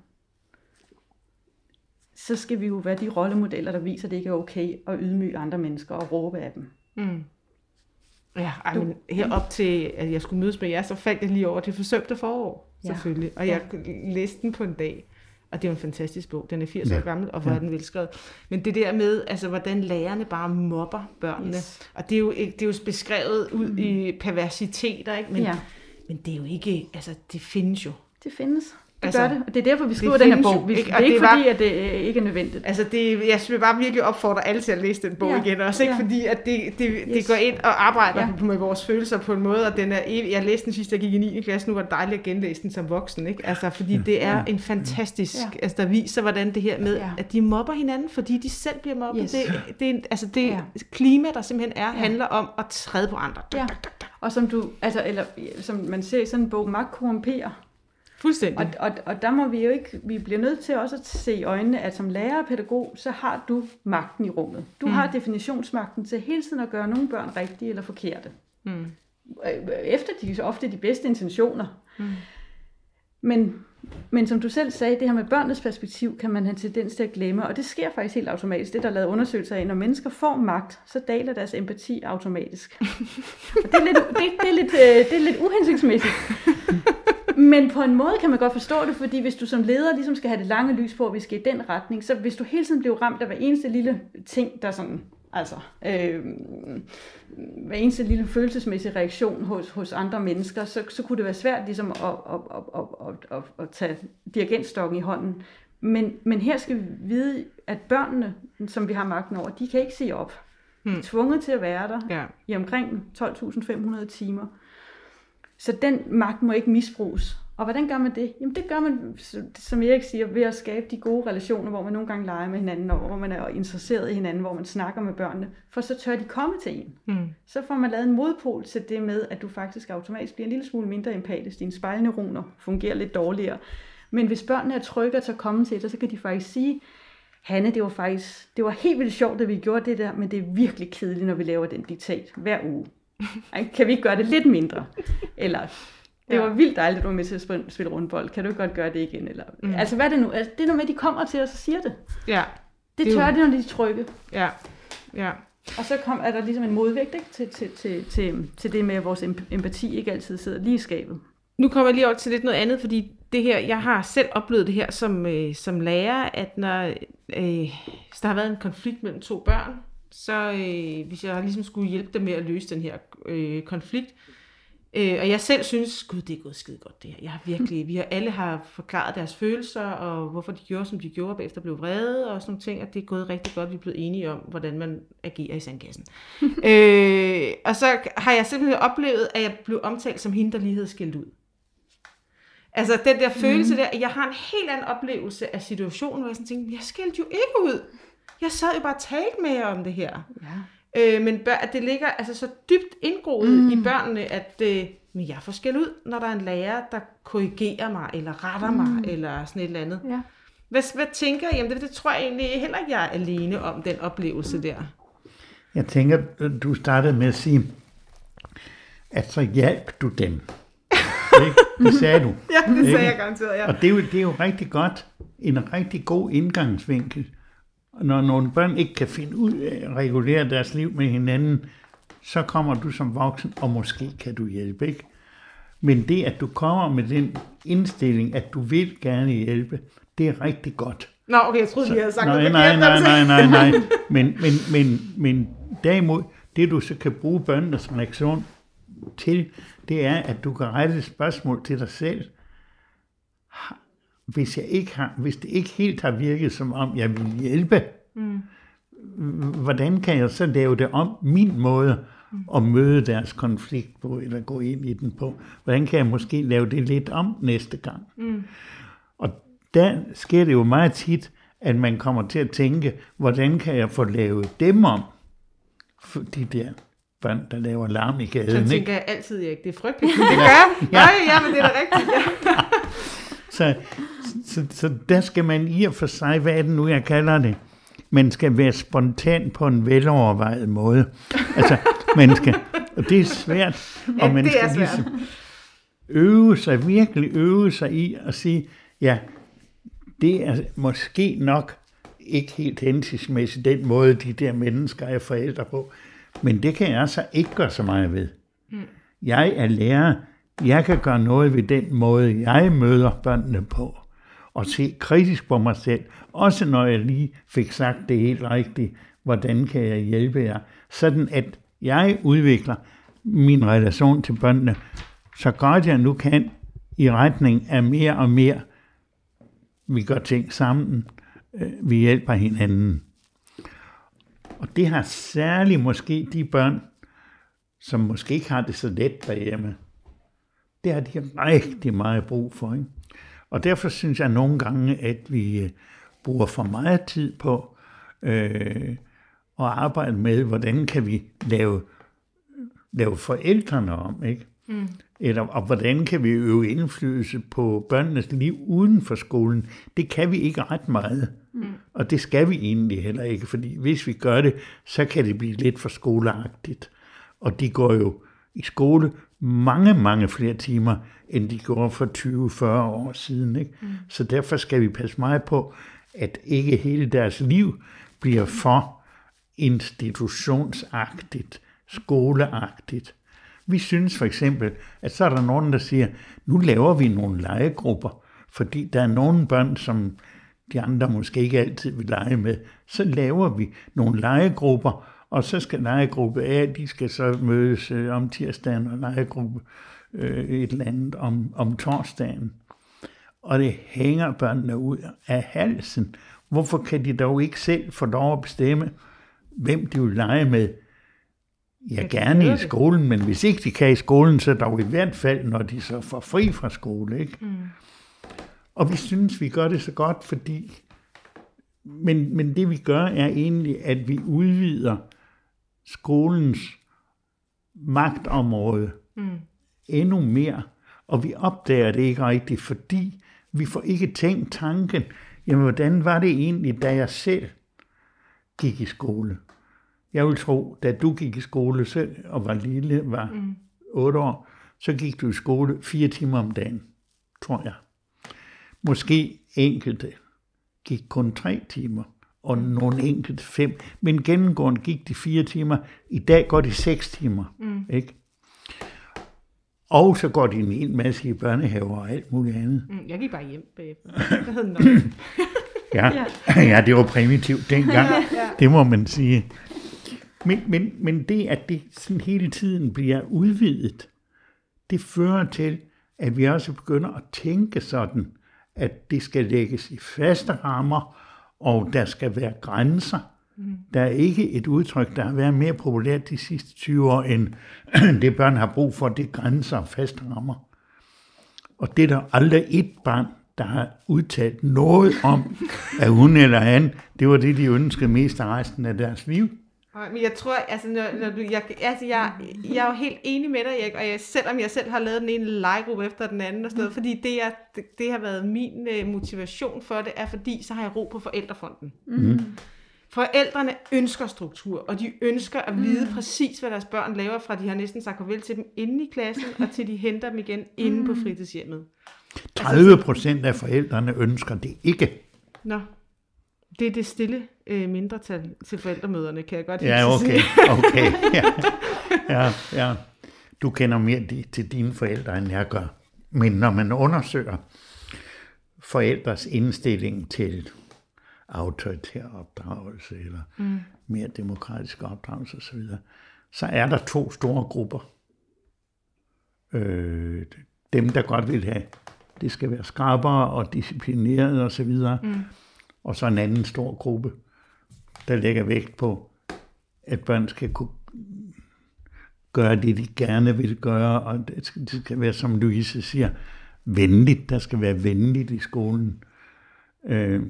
så skal vi jo være de rollemodeller, der viser, at det ikke er okay at ydmyge andre mennesker og råbe af dem. Mm. Ja, ej, men herop til, at jeg skulle mødes med jer, så faldt jeg lige over det forsømte forår, ja. selvfølgelig. Og jeg ja. læste den på en dag. Og det er en fantastisk bog. Den er 80 ja. år gammel, og hvor ja. er den velskrevet. Men det der med, altså, hvordan lærerne bare mobber børnene. Yes. Og det er, jo, det er jo beskrevet ud mm. i perversiteter, ikke? Men, ja. Men det er jo ikke, altså det findes jo. Det findes. Det altså, gør det, og det er derfor, vi skriver den her bog. Vi, ikke? det er ikke det fordi, var, at det øh, ikke er nødvendigt. Altså, det, jeg vil bare virkelig opfordre alle til at læse den bog ja, igen, også ikke ja. fordi, at det, det, yes. det går ind og arbejder ja. med vores følelser på en måde, og den er, jeg læste den sidste, jeg gik i 9. klasse, nu var det dejligt at genlæse den som voksen, ikke? Altså, fordi det er ja. en fantastisk, ja. altså, der viser, hvordan det her med, ja. at de mobber hinanden, fordi de selv bliver mobbet. Yes. Det, det, altså, det ja. klima, der simpelthen er, ja. handler om at træde på andre. Ja. Og som du, altså, eller som man ser i sådan en bog, magt korrumperer. Fuldstændig. Og, og, og der må vi jo ikke, vi bliver nødt til også at se i øjnene, at som lærer og pædagog, så har du magten i rummet. Du mm. har definitionsmagten til hele tiden at gøre nogle børn rigtige eller forkerte. Mm. Efter de ofte de bedste intentioner. Mm. Men, men som du selv sagde, det her med børnenes perspektiv kan man have tendens til at glemme, og det sker faktisk helt automatisk. Det der er lavet undersøgelser af, når mennesker får magt, så daler deres empati automatisk. og det er lidt, det, det er lidt, øh, det er lidt uhensigtsmæssigt. Men på en måde kan man godt forstå det, fordi hvis du som leder ligesom skal have det lange lys på, at vi skal i den retning, så hvis du hele tiden bliver ramt af hver eneste lille ting, der sådan, altså, øh, hver eneste lille følelsesmæssig reaktion hos, hos andre mennesker, så, så kunne det være svært ligesom at, at, at, at, at, at tage dirigentstokken i hånden. Men, men her skal vi vide, at børnene, som vi har magten over, de kan ikke se op. De er hmm. tvunget til at være der ja. i omkring 12.500 timer. Så den magt må ikke misbruges. Og hvordan gør man det? Jamen det gør man, som Erik siger, ved at skabe de gode relationer, hvor man nogle gange leger med hinanden, og hvor man er interesseret i hinanden, hvor man snakker med børnene, for så tør de komme til en. Mm. Så får man lavet en modpol til det med, at du faktisk automatisk bliver en lille smule mindre empatisk. Dine spejlneuroner fungerer lidt dårligere. Men hvis børnene er trygge til at komme til dig, så kan de faktisk sige, Hanne, det var faktisk, det var helt vildt sjovt, at vi gjorde det der, men det er virkelig kedeligt, når vi laver den diktat hver uge. Kan vi ikke gøre det lidt mindre? Eller Det var vildt dejligt, at du var med til at spille, spille rundbold. Kan du ikke godt gøre det igen? Eller, mm. Altså, hvad er det nu? Altså, det er noget med, at de kommer til os og siger det. Ja. Det, det tør de, når de er trygge. Ja. Ja. Og så kom, er der ligesom en modvægt ikke? Til, til, til, til, til det med, at vores empati ikke altid sidder lige i skabet. Nu kommer jeg lige over til lidt noget andet, fordi det her, jeg har selv oplevet det her som, øh, som lærer, at når øh, der har været en konflikt mellem to børn, så øh, hvis jeg ligesom skulle hjælpe dem med at løse den her øh, konflikt, øh, og jeg selv synes, gud, det er gået skide godt det her. Jeg har virkelig, vi har alle har forklaret deres følelser, og hvorfor de gjorde, som de gjorde, bagefter blev vrede, og sådan nogle ting, og det er gået rigtig godt, vi er blevet enige om, hvordan man agerer i sandkassen. øh, og så har jeg simpelthen oplevet, at jeg blev omtalt som hende, der lige havde skilt ud. Altså den der følelse mm. der, jeg har en helt anden oplevelse af situationen, hvor jeg sådan tænkte, jeg skældte jo ikke ud. Jeg sad jo bare og talte med jer om det her. Ja. Øh, men bør, at det ligger altså så dybt indgroet mm. i børnene, at øh, men jeg får skæld ud, når der er en lærer, der korrigerer mig, eller retter mm. mig, eller sådan et eller andet. Ja. Hvad, hvad tænker I? Jamen det, det tror jeg egentlig heller ikke, jeg er alene om, den oplevelse der. Jeg tænker, du startede med at sige, at så hjalp du dem. Ikke? Det sagde du. ja, det sagde jeg garanteret, ja. Og det er, jo, det er jo rigtig godt, en rigtig god indgangsvinkel. Når nogle børn ikke kan finde ud af at regulere deres liv med hinanden, så kommer du som voksen, og måske kan du hjælpe, ikke? Men det, at du kommer med den indstilling, at du vil gerne hjælpe, det er rigtig godt. Nå, okay, jeg troede, så, havde sagt nej, nej, nej, nej, nej, nej. Men, men, men, men derimod, det du så kan bruge børnenes reaktion til, det er, at du kan rette et spørgsmål til dig selv. Hvis, jeg ikke har, hvis det ikke helt har virket, som om jeg vil hjælpe, mm. hvordan kan jeg så lave det om min måde mm. at møde deres konflikt på, eller gå ind i den på? Hvordan kan jeg måske lave det lidt om næste gang? Mm. Og der sker det jo meget tit, at man kommer til at tænke, hvordan kan jeg få lavet dem om? De der børn, der laver larm i gaden. Så tænker ikke? jeg altid, Erik, det er frygteligt, men det gør jeg. Ja. Nej, ja, men det er da rigtigt. Ja. så, så, så der skal man i og for sig, hvad er det nu, jeg kalder det? Man skal være spontan på en velovervejet måde. Altså, man skal, og det er svært. Ja, og man det skal er svært. Ligesom øve sig, virkelig øve sig i at sige, ja, det er måske nok ikke helt hensigtsmæssigt, den måde, de der mennesker er forældre på. Men det kan jeg så ikke gøre så meget ved. Mm. Jeg er lærer. Jeg kan gøre noget ved den måde, jeg møder børnene på. Og se kritisk på mig selv. Også når jeg lige fik sagt det helt rigtigt. Hvordan kan jeg hjælpe jer? Sådan at jeg udvikler min relation til børnene så godt jeg nu kan i retning af mere og mere. Vi gør ting sammen. Øh, vi hjælper hinanden. Og det har særligt måske de børn, som måske ikke har det så let derhjemme. Det har de rigtig meget brug for. Ikke? Og derfor synes jeg nogle gange, at vi øh, bruger for meget tid på øh, at arbejde med, hvordan kan vi lave, lave forældrene om, ikke? Mm. Eller, og hvordan kan vi øve indflydelse på børnenes liv uden for skolen? Det kan vi ikke ret meget. Mm. Og det skal vi egentlig heller ikke, fordi hvis vi gør det, så kan det blive lidt for skoleagtigt. Og de går jo i skole mange, mange flere timer, end de gjorde for 20-40 år siden. Ikke? Mm. Så derfor skal vi passe meget på, at ikke hele deres liv bliver for institutionsagtigt, skoleagtigt. Vi synes for eksempel, at så er der nogen, der siger, nu laver vi nogle legegrupper, fordi der er nogle børn, som de andre måske ikke altid vil lege med, så laver vi nogle legegrupper, og så skal legegruppe A, de skal så mødes øh, om tirsdagen, og legegruppe øh, et eller andet om, om torsdagen. Og det hænger børnene ud af halsen. Hvorfor kan de dog ikke selv få lov at bestemme, hvem de vil lege med? Ja, gerne i skolen, men hvis ikke de kan i skolen, så dog i hvert fald, når de så får fri fra skole. Ikke? Mm. Og vi synes, vi gør det så godt, fordi... Men, men det vi gør er egentlig, at vi udvider skolens magtområde mm. endnu mere, og vi opdager det ikke rigtigt, fordi vi får ikke tænkt tanken, jamen hvordan var det egentlig, da jeg selv gik i skole? Jeg vil tro, da du gik i skole selv og var lille, var mm. 8 år, så gik du i skole fire timer om dagen, tror jeg. Måske enkelte gik kun tre timer, og nogle enkelte fem. Men gennemgående gik de fire timer. I dag går de seks timer. Mm. Ikke? Og så går de en hel masse i børnehaver og alt muligt andet. Mm, jeg gik bare hjem bagefter. Det hed nok. Ja, ja det var primitivt dengang. Det må man sige. Men, men, men det, at det sådan hele tiden bliver udvidet, det fører til, at vi også begynder at tænke sådan, at det skal lægges i faste rammer, og der skal være grænser. Der er ikke et udtryk, der har været mere populært de sidste 20 år, end det børn har brug for, det er grænser og faste rammer. Og det er der aldrig et barn, der har udtalt noget om, at hun eller han, det var det, de ønskede mest af resten af deres liv. Nej, Men jeg tror, altså, når, når du, jeg, altså jeg, jeg er jo helt enig med dig, Erik, og jeg, selvom jeg selv har lavet den ene legegruppe efter den anden og sådan noget, fordi det, jeg, det, det har været min uh, motivation for det, er fordi, så har jeg ro på forældrefonden. Mm. Forældrene ønsker struktur, og de ønsker at vide mm. præcis, hvad deres børn laver, fra de har næsten sagt farvel til dem inde i klassen, og til de henter dem igen inde på fritidshjemmet. 30 procent af forældrene ønsker det ikke. Nå, det er det stille øh, mindretal til forældremøderne, kan jeg godt Ja, okay, okay. Ja, ja, ja. Du kender mere til dine forældre, end jeg gør. Men når man undersøger forældres indstilling til autoritær opdragelse, eller mm. mere demokratisk opdragelse osv., så er der to store grupper. Øh, dem, der godt vil have, det skal være skarpere og disciplineret osv., mm. og så en anden stor gruppe, der lægger vægt på, at børn skal kunne gøre det, de gerne vil gøre, og det skal, det skal være, som Louise siger, venligt. Der skal være venligt i skolen. Øh,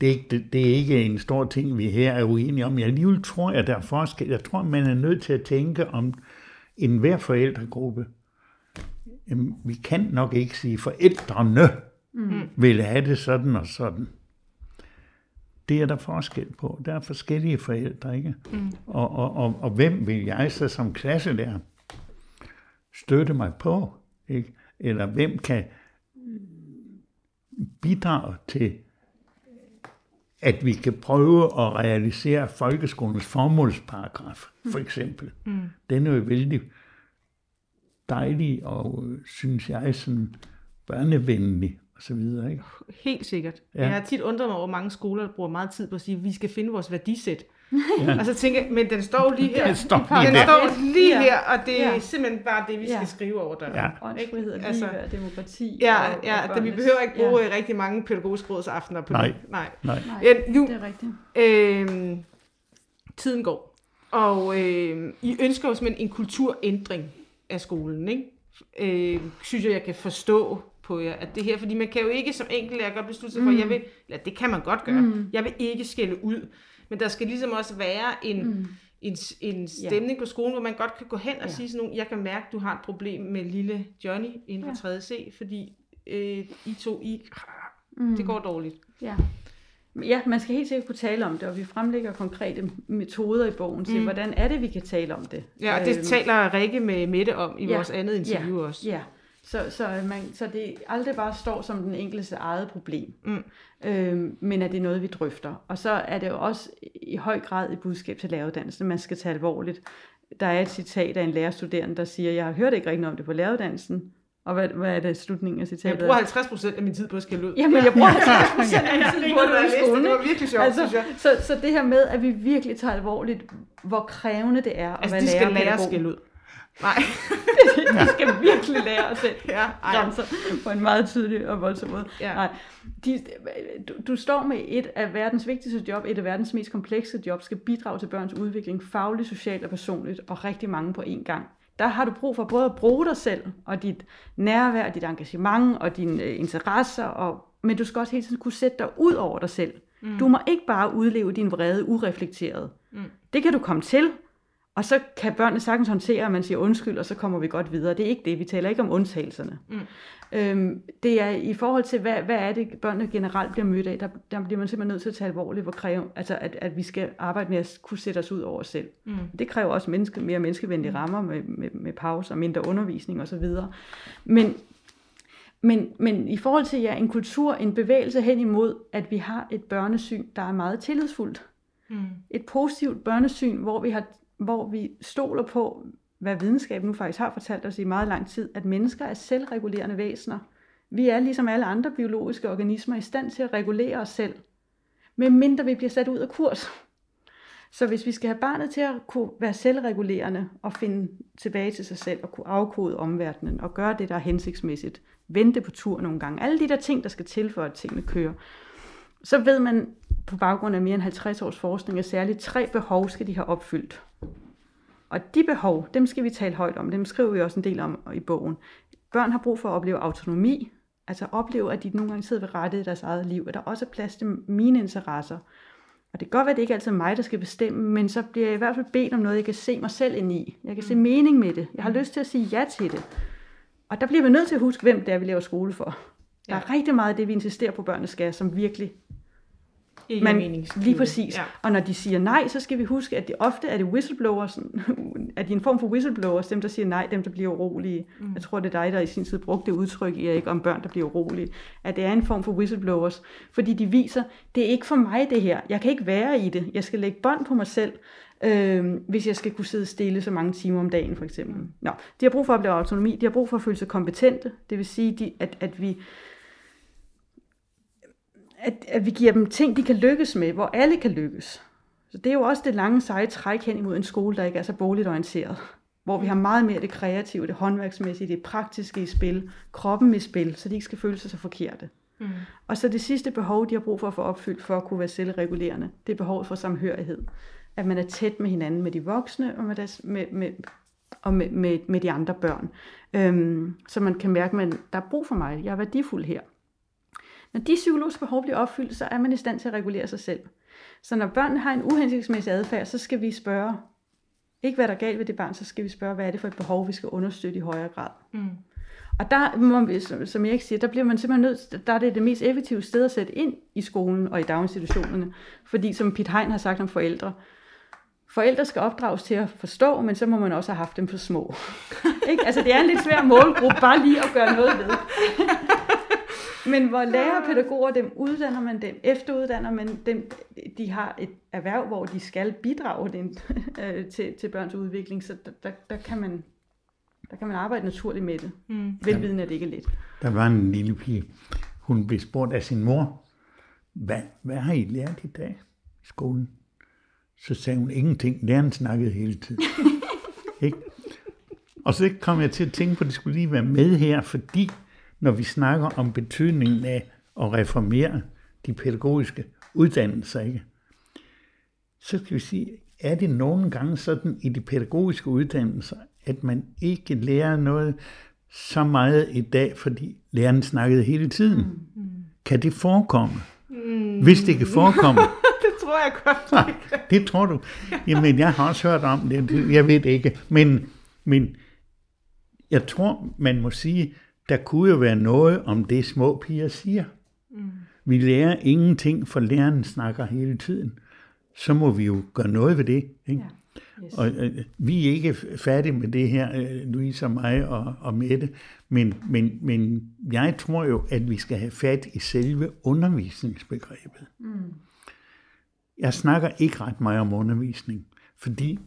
det, er ikke, det, det er ikke en stor ting, vi her er uenige om. Jeg alligevel tror, at der er forskel. Jeg tror, man er nødt til at tænke om en hver forældregruppe. Vi kan nok ikke sige, forældrene mm. vil have det sådan og sådan. Det er der forskel på. Der er forskellige forældre, ikke? Mm. Og, og, og, og hvem vil jeg så som klasselærer støtte mig på? Ikke? Eller hvem kan bidrage til, at vi kan prøve at realisere folkeskolens formålsparagraf, for eksempel. Mm. Den er jo vældig dejlig og, øh, synes jeg, sådan børnevenlig og så videre, ikke? Helt sikkert. Ja. Jeg har tit undret mig over, hvor mange skoler, der bruger meget tid på at sige, at vi skal finde vores værdisæt. Ja. Og så tænker jeg, men den står jo lige her. Den står lige den der. står lige Ja. her, og det er Ja. simpelthen bare det, vi skal Ja. skrive over der. Ja. Åndsfrihed, Altså, ligeværd, demokrati. Ja, og, ja og det, vi behøver ikke bruge Ja. ja. rigtig mange pædagogisk rådsaftener på Nej. det. Nej. Nej. Nej, Ja, nu, det er rigtigt. øh, tiden går, og øh, I ønsker jo simpelthen en kulturændring af skolen, ikke? Øh, synes jeg, jeg kan forstå på jer, at det her, fordi man kan jo ikke som enkeltlærer godt beslutte sig for, mm. jeg vil, eller det kan man godt gøre, mm. jeg vil ikke skælde ud, men der skal ligesom også være en, mm. en, en stemning ja. på skolen, hvor man godt kan gå hen og ja. sige sådan nogle, jeg kan mærke, du har et problem med lille Johnny inden for 3. C, fordi øh, I to, I, mm. det går dårligt. Ja. Ja, man skal helt sikkert kunne tale om det, og vi fremlægger konkrete metoder i bogen til, mm. hvordan er det, vi kan tale om det. Ja, og det Øhm, taler Rikke med Mette om i ja, vores andet interview ja, også. Ja, så, så, man, så det aldrig bare står som den enkelte eget problem, mm. øhm, men at det er noget, vi drøfter. Og så er det jo også i høj grad et budskab til læreruddannelsen, man skal tage alvorligt. Der er et citat af en lærerstuderende, der siger, jeg har hørt ikke rigtig noget om det på læreruddannelsen, og hvad, hvad er det slutningen af citatet? Jeg bruger 50 procent af min tid på at skælde ud. Jamen, jeg bruger 50 procent af min tid på er det det, i skolen. det var virkelig sjovt, synes jeg. så, så det her med, at vi virkelig tager alvorligt, hvor krævende det er at Altså, være de skal lære at skælde ud. Nej. de skal virkelig lære at sætte Ja, ej. grænser på en meget tydelig og voldsom måde. Ja. Nej, de, du, du står med et af verdens vigtigste job, et af verdens mest komplekse job, skal bidrage til børns udvikling fagligt, socialt og personligt, og rigtig mange på én gang. Der har du brug for både at bruge dig selv, og dit nærvær, dit engagement, og dine øh, interesser, og, men du skal også hele tiden kunne sætte dig ud over dig selv. Mm. Du må ikke bare udleve din vrede ureflekteret. Mm. Det kan du komme til, Og så kan børnene sagtens håndtere, at man siger undskyld, og så kommer vi godt videre. Det er ikke det. Vi taler ikke om undtagelserne. Mm. Øhm, det er i forhold til, hvad, hvad er det, børnene generelt bliver mødt af, der, der bliver man simpelthen nødt til at tage alvorligt, hvor kræve, altså at, at vi skal arbejde med at kunne sætte os ud over os selv. Mm. Det kræver også menneske, mere menneskevenlige rammer med, med, med pauser, mindre undervisning osv. Men, men, men i forhold til ja, en kultur, en bevægelse hen imod, at vi har et børnesyn, der er meget tillidsfuldt. Mm. Et positivt børnesyn, hvor vi, har, hvor vi stoler på, hvad videnskaben nu faktisk har fortalt os i meget lang tid, at mennesker er selvregulerende væsener. Vi er ligesom alle andre biologiske organismer i stand til at regulere os selv, medmindre vi bliver sat ud af kurs. Så hvis vi skal have barnet til at kunne være selvregulerende og finde tilbage til sig selv og kunne afkode omverdenen og gøre det, der er hensigtsmæssigt, vente på tur nogle gange, alle de der ting, der skal til for, at tingene kører, så ved man på baggrund af mere end 50 års forskning, at særligt tre behov skal de have opfyldt. Og de behov, dem skal vi tale højt om. Dem skriver vi også en del om i bogen. Børn har brug for at opleve autonomi, altså opleve, at de nogle gange sidder ved rettet i deres eget liv, at der også er plads til mine interesser. Og det kan godt være, at det ikke altid er mig, der skal bestemme, men så bliver jeg i hvert fald bedt om noget, jeg kan se mig selv ind i. Jeg kan se mening med det. Jeg har lyst til at sige ja til det. Og der bliver vi nødt til at huske, hvem det er, vi laver skole for. Der er rigtig meget af det, vi insisterer på, børnene skal, som virkelig ikke man, lige præcis. Ja. Og når de siger nej, så skal vi huske, at det ofte er det whistleblowers, at de en form for whistleblowers, dem der siger nej, dem der bliver urolige. Mm. Jeg tror, det er dig, der i sin tid brugte det udtryk, ikke om børn, der bliver urolige. At det er en form for whistleblowers, fordi de viser, det er ikke for mig det her. Jeg kan ikke være i det. Jeg skal lægge bånd på mig selv, øh, hvis jeg skal kunne sidde stille så mange timer om dagen, for eksempel. Mm. Nå, de har brug for at opleve autonomi, de har brug for at føle sig kompetente, det vil sige, de, at, at vi at, at vi giver dem ting, de kan lykkes med, hvor alle kan lykkes. Så det er jo også det lange seje træk hen imod en skole, der ikke er så boligt orienteret. Hvor vi har meget mere det kreative, det håndværksmæssige, det praktiske i spil, kroppen i spil, så de ikke skal føle sig så forkerte. Mm. Og så det sidste behov, de har brug for at få opfyldt for at kunne være selvregulerende, det er behovet for samhørighed. At man er tæt med hinanden, med de voksne og med, deres, med, med, og med, med, med de andre børn. Øhm, så man kan mærke, at der er brug for mig, jeg er værdifuld her. Når de psykologiske behov bliver opfyldt, så er man i stand til at regulere sig selv. Så når børnene har en uhensigtsmæssig adfærd, så skal vi spørge, ikke hvad der er galt ved det barn, så skal vi spørge, hvad er det for et behov, vi skal understøtte i højere grad. Mm. Og der, må vi, som jeg ikke siger, der bliver man simpelthen nødt, der er det det mest effektive sted at sætte ind i skolen og i daginstitutionerne. Fordi som Pete Hein har sagt om forældre, forældre skal opdrages til at forstå, men så må man også have haft dem for små. ikke? Altså det er en lidt svær målgruppe, bare lige at gøre noget ved. Men hvor lærer pædagoger dem, uddanner man dem, efteruddanner man dem, de har et erhverv, hvor de skal bidrage den, øh, til, til børns udvikling, så der, der, der, kan man, der kan man arbejde naturligt med det, mm. velvidende at det ikke er let. Der var en lille pige, hun blev spurgt af sin mor, hvad, hvad har I lært i dag i skolen? Så sagde hun ingenting. Læreren snakkede hele tiden. ikke? Og så kom jeg til at tænke på, at det skulle lige være med her, fordi når vi snakker om betydningen af at reformere de pædagogiske uddannelser, ikke? så skal vi sige, er det nogle gange sådan i de pædagogiske uddannelser, at man ikke lærer noget så meget i dag, fordi læreren snakkede hele tiden? Mm. Kan det forekomme? Mm. Hvis det kan forekomme. det tror jeg godt. Det, kan. det tror du. Jamen, jeg har også hørt om det. Jeg ved det ikke. Men, men jeg tror, man må sige, der kunne jo være noget om det, små piger siger. Mm. Vi lærer ingenting, for læreren snakker hele tiden. Så må vi jo gøre noget ved det. Ikke? Ja. Yes. Og øh, vi er ikke færdige med det her, øh, Louise og mig og, og Mette, men, men, men jeg tror jo, at vi skal have fat i selve undervisningsbegrebet. Mm. Jeg snakker ikke ret meget om undervisning, fordi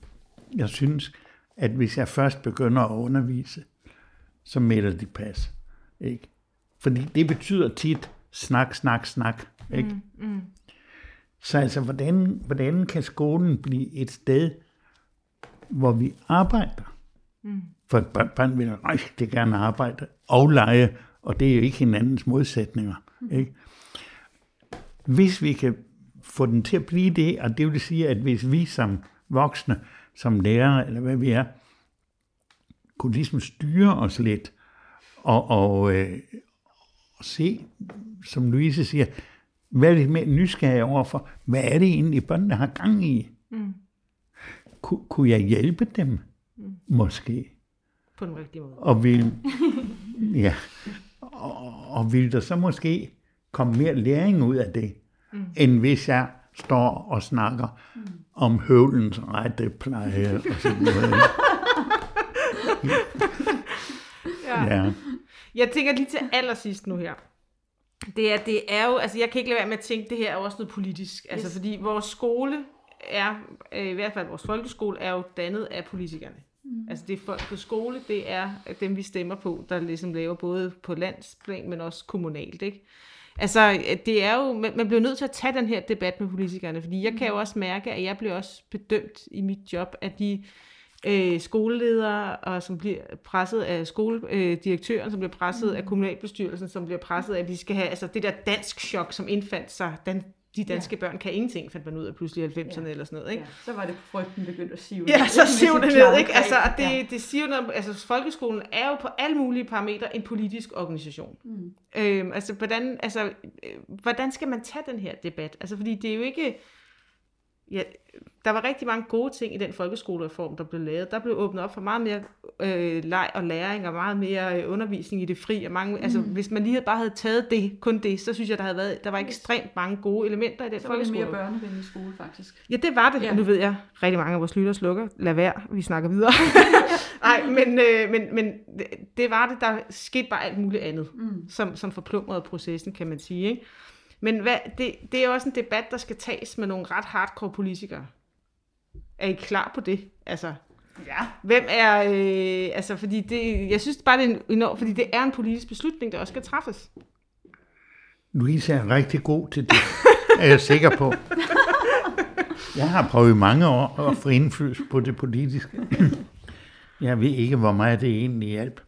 jeg synes, at hvis jeg først begynder at undervise, så melder de pas. Ikke? Fordi det betyder tit snak, snak, snak. Ikke? Mm, mm. Så altså, hvordan, hvordan kan skolen blive et sted, hvor vi arbejder? Mm. For børn vil rigtig gerne arbejde og lege, og det er jo ikke hinandens modsætninger. Mm. Ikke? Hvis vi kan få den til at blive det, og det vil sige, at hvis vi som voksne, som lærere, eller hvad vi er, kunne ligesom styre os lidt, og, og, øh, og se, som Louise siger, være lidt mere nysgerrig overfor, hvad er det egentlig, børnene har gang i? Mm. ku, kunne jeg hjælpe dem? Mm. Måske. På den rigtige måde. Og vil, ja, og, og vil der så måske komme mere læring ud af det, mm. end hvis jeg står og snakker mm. om høvlens rette pleje og sådan noget. ja. ja. Jeg tænker lige til allersidst nu her. Det er, det er jo, altså jeg kan ikke lade være med at tænke, det her er også noget politisk. Altså yes. fordi vores skole er, øh, i hvert fald vores folkeskole, er jo dannet af politikerne. Mm. Altså det er folk på skole, det er dem, vi stemmer på, der ligesom laver både på landsplan, men også kommunalt, ikke? Altså, det er jo, man bliver nødt til at tage den her debat med politikerne, fordi jeg kan jo mm. også mærke, at jeg bliver også bedømt i mit job, at de øh, skoleledere, og som bliver presset af skoledirektøren, øh, som bliver presset mm. af kommunalbestyrelsen, som bliver presset af, at vi skal have altså det der dansk chok, som indfandt sig, den, de danske ja. børn kan ingenting, fandt man ud af pludselig i 90'erne ja. eller sådan noget. Ikke? Ja. Så var det frygten begyndt at sive Ja, så sive det ned. Ikke? Altså, det, ja. det siver noget, altså folkeskolen er jo på alle mulige parametre en politisk organisation. Mm. Øhm, altså, hvordan, altså, øh, hvordan skal man tage den her debat? Altså, fordi det er jo ikke ja, der var rigtig mange gode ting i den folkeskolereform, der blev lavet. Der blev åbnet op for meget mere øh, leg og læring, og meget mere øh, undervisning i det fri. Og mange, altså, mm. Altså, hvis man lige bare havde taget det, kun det, så synes jeg, der havde været, der var ekstremt mange gode elementer i den så folkeskole. Så var det mere børnevenlig skole, faktisk. Ja, det var det. Ja. Nu ved jeg, rigtig mange af vores lytter slukker. Lad være, vi snakker videre. Nej, men, øh, men, men det var det. Der skete bare alt muligt andet, mm. som, som forplumrede processen, kan man sige. Ikke? Men hvad, det, det er også en debat, der skal tages med nogle ret hardcore politikere. Er I klar på det? Altså, ja. Hvem er, øh, altså, fordi det, jeg synes bare, det er enormt, fordi det er en politisk beslutning, der også skal træffes. Louise er rigtig god til det, er jeg sikker på. Jeg har prøvet mange år at få indflydelse på det politiske. Jeg ved ikke, hvor meget det egentlig hjælper.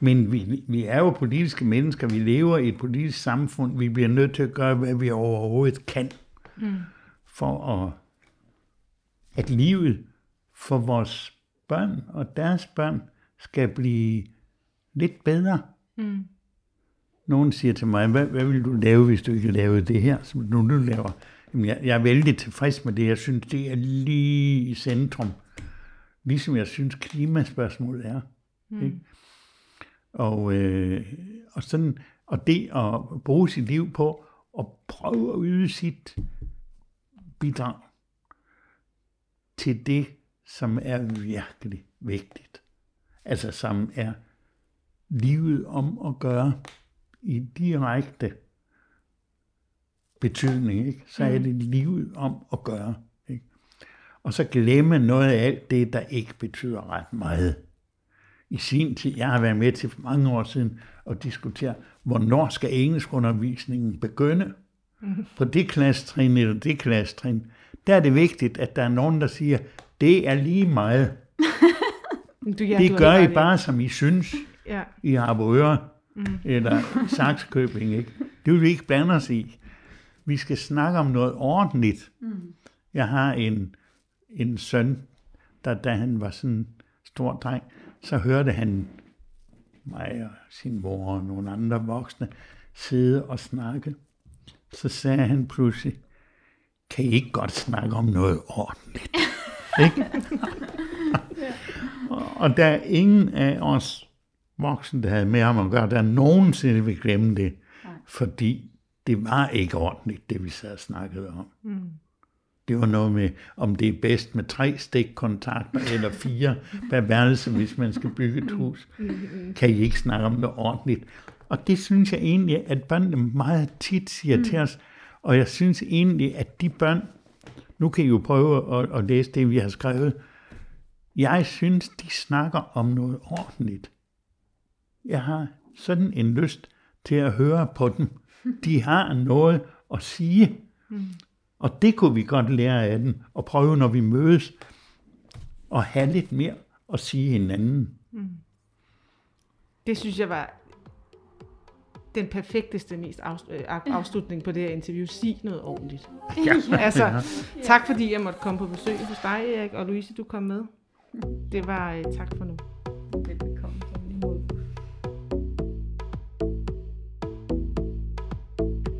Men vi, vi er jo politiske mennesker, vi lever i et politisk samfund, vi bliver nødt til at gøre, hvad vi overhovedet kan, mm. for at, at livet for vores børn og deres børn skal blive lidt bedre. Mm. Nogen siger til mig, hvad, hvad vil du lave, hvis du ikke lavede det her, som du nu laver? Jamen, jeg, jeg er vældig tilfreds med det. Jeg synes, det er lige i centrum. Ligesom jeg synes, klimaspørgsmålet er. Mm. Ikke? Og, øh, og, sådan, og det at bruge sit liv på at prøve at yde sit bidrag til det, som er virkelig vigtigt. Altså som er livet om at gøre i direkte betydning, ikke? så er mm. det livet om at gøre. Ikke? Og så glemme noget af alt det, der ikke betyder ret meget i sin tid, jeg har været med til for mange år siden, at diskutere, hvornår skal engelskundervisningen begynde? Mm. På det klassetrin eller det klassetrin. Der er det vigtigt, at der er nogen, der siger, det er lige meget. du, ja, det gør I bare, som I synes. Ja. I Harboøre mm. eller Saxkøbing. Ikke? Det vil vi ikke blande os i. Vi skal snakke om noget ordentligt. Mm. Jeg har en, en søn, der da han var sådan stor dreng, så hørte han mig og sin mor og nogle andre voksne sidde og snakke. Så sagde han pludselig, kan I ikke godt snakke om noget ordentligt? ikke? og der er ingen af os voksne, der havde med ham at gøre, der nogensinde vil glemme det, fordi det var ikke ordentligt, det vi sad og snakkede om. Mm. Det var noget med, om det er bedst med tre stikkontakter eller fire per værelse, hvis man skal bygge et hus. Kan I ikke snakke om det ordentligt? Og det synes jeg egentlig, at børnene meget tit siger mm. til os. Og jeg synes egentlig, at de børn, nu kan I jo prøve at, at læse det, vi har skrevet. Jeg synes, de snakker om noget ordentligt. Jeg har sådan en lyst til at høre på dem. De har noget at sige. Mm. Og det kunne vi godt lære af den, og prøve, når vi mødes, at have lidt mere at sige hinanden. Mm. Det synes jeg var den perfekteste, mest øh, afslutning på det her interview. Sig noget ordentligt. Ja. altså, tak fordi jeg måtte komme på besøg hos dig, Erik, og Louise, du kom med. Det var uh, tak for nu. Velkommen.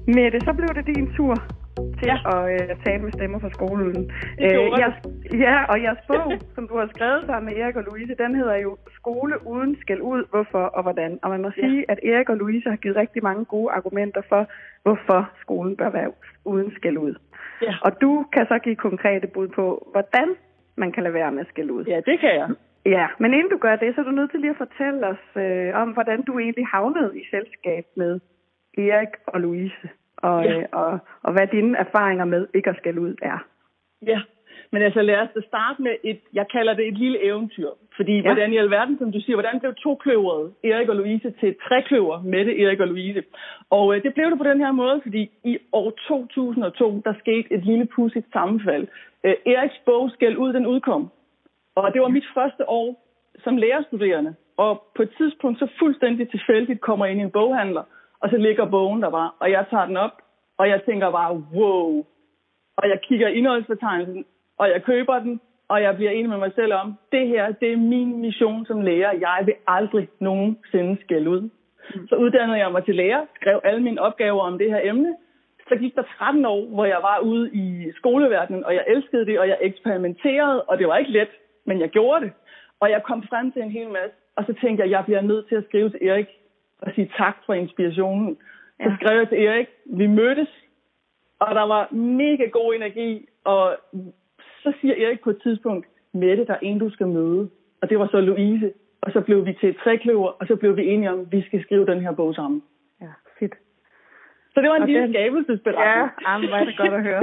Mette, så blev det din tur til ja. at øh, tale med stemmer fra skolen. Øh, jeg, Ja, og jeres bog, som du har skrevet sammen med Erik og Louise, den hedder jo Skole uden skæld ud, hvorfor og hvordan. Og man må sige, at Erik og Louise har givet rigtig mange gode argumenter for, hvorfor skolen bør være uden skæld ud. Ja. Og du kan så give konkrete bud på, hvordan man kan lade være med at skælde ud. Ja, det kan jeg. Ja, men inden du gør det, så er du nødt til lige at fortælle os øh, om, hvordan du egentlig havnede i selskab med Erik og Louise, og, Ja. øh, og, og hvad dine erfaringer med ikke at skælde ud er. Ja, men altså lad os da starte med et, jeg kalder det et lille eventyr. Fordi ja. hvordan i alverden, som du siger, hvordan blev to kløveret, Erik og Louise, til et trekløver med det Erik og Louise? Og øh, det blev det på den her måde, fordi i år 2002, der skete et lille pudsigt sammenfald. Øh, Eriks bog Skæld ud, den udkom. Og det var mit første år som lærerstuderende. Og på et tidspunkt så fuldstændig tilfældigt kommer jeg ind i en boghandler, og så ligger bogen der bare, og jeg tager den op, og jeg tænker bare, wow. Og jeg kigger indholdsbetegnelsen, og jeg køber den, og jeg bliver enig med mig selv om, det her, det er min mission som lærer. Jeg vil aldrig nogensinde skælde ud. Så uddannede jeg mig til lærer, skrev alle mine opgaver om det her emne. Så gik der 13 år, hvor jeg var ude i skoleverdenen, og jeg elskede det, og jeg eksperimenterede, og det var ikke let, men jeg gjorde det. Og jeg kom frem til en hel masse, og så tænkte jeg, jeg bliver nødt til at skrive til Erik og sige tak for inspirationen. Så skrev jeg til Erik, vi mødtes, og der var mega god energi, og så siger Erik på et tidspunkt, Mette, der er en, du skal møde. Og det var så Louise. Og så blev vi til et trækløver, og så blev vi enige om, at vi skal skrive den her bog sammen. Så det var en Og lille den- skabelsesberetning. Ja, jamen, hvor er det godt at høre.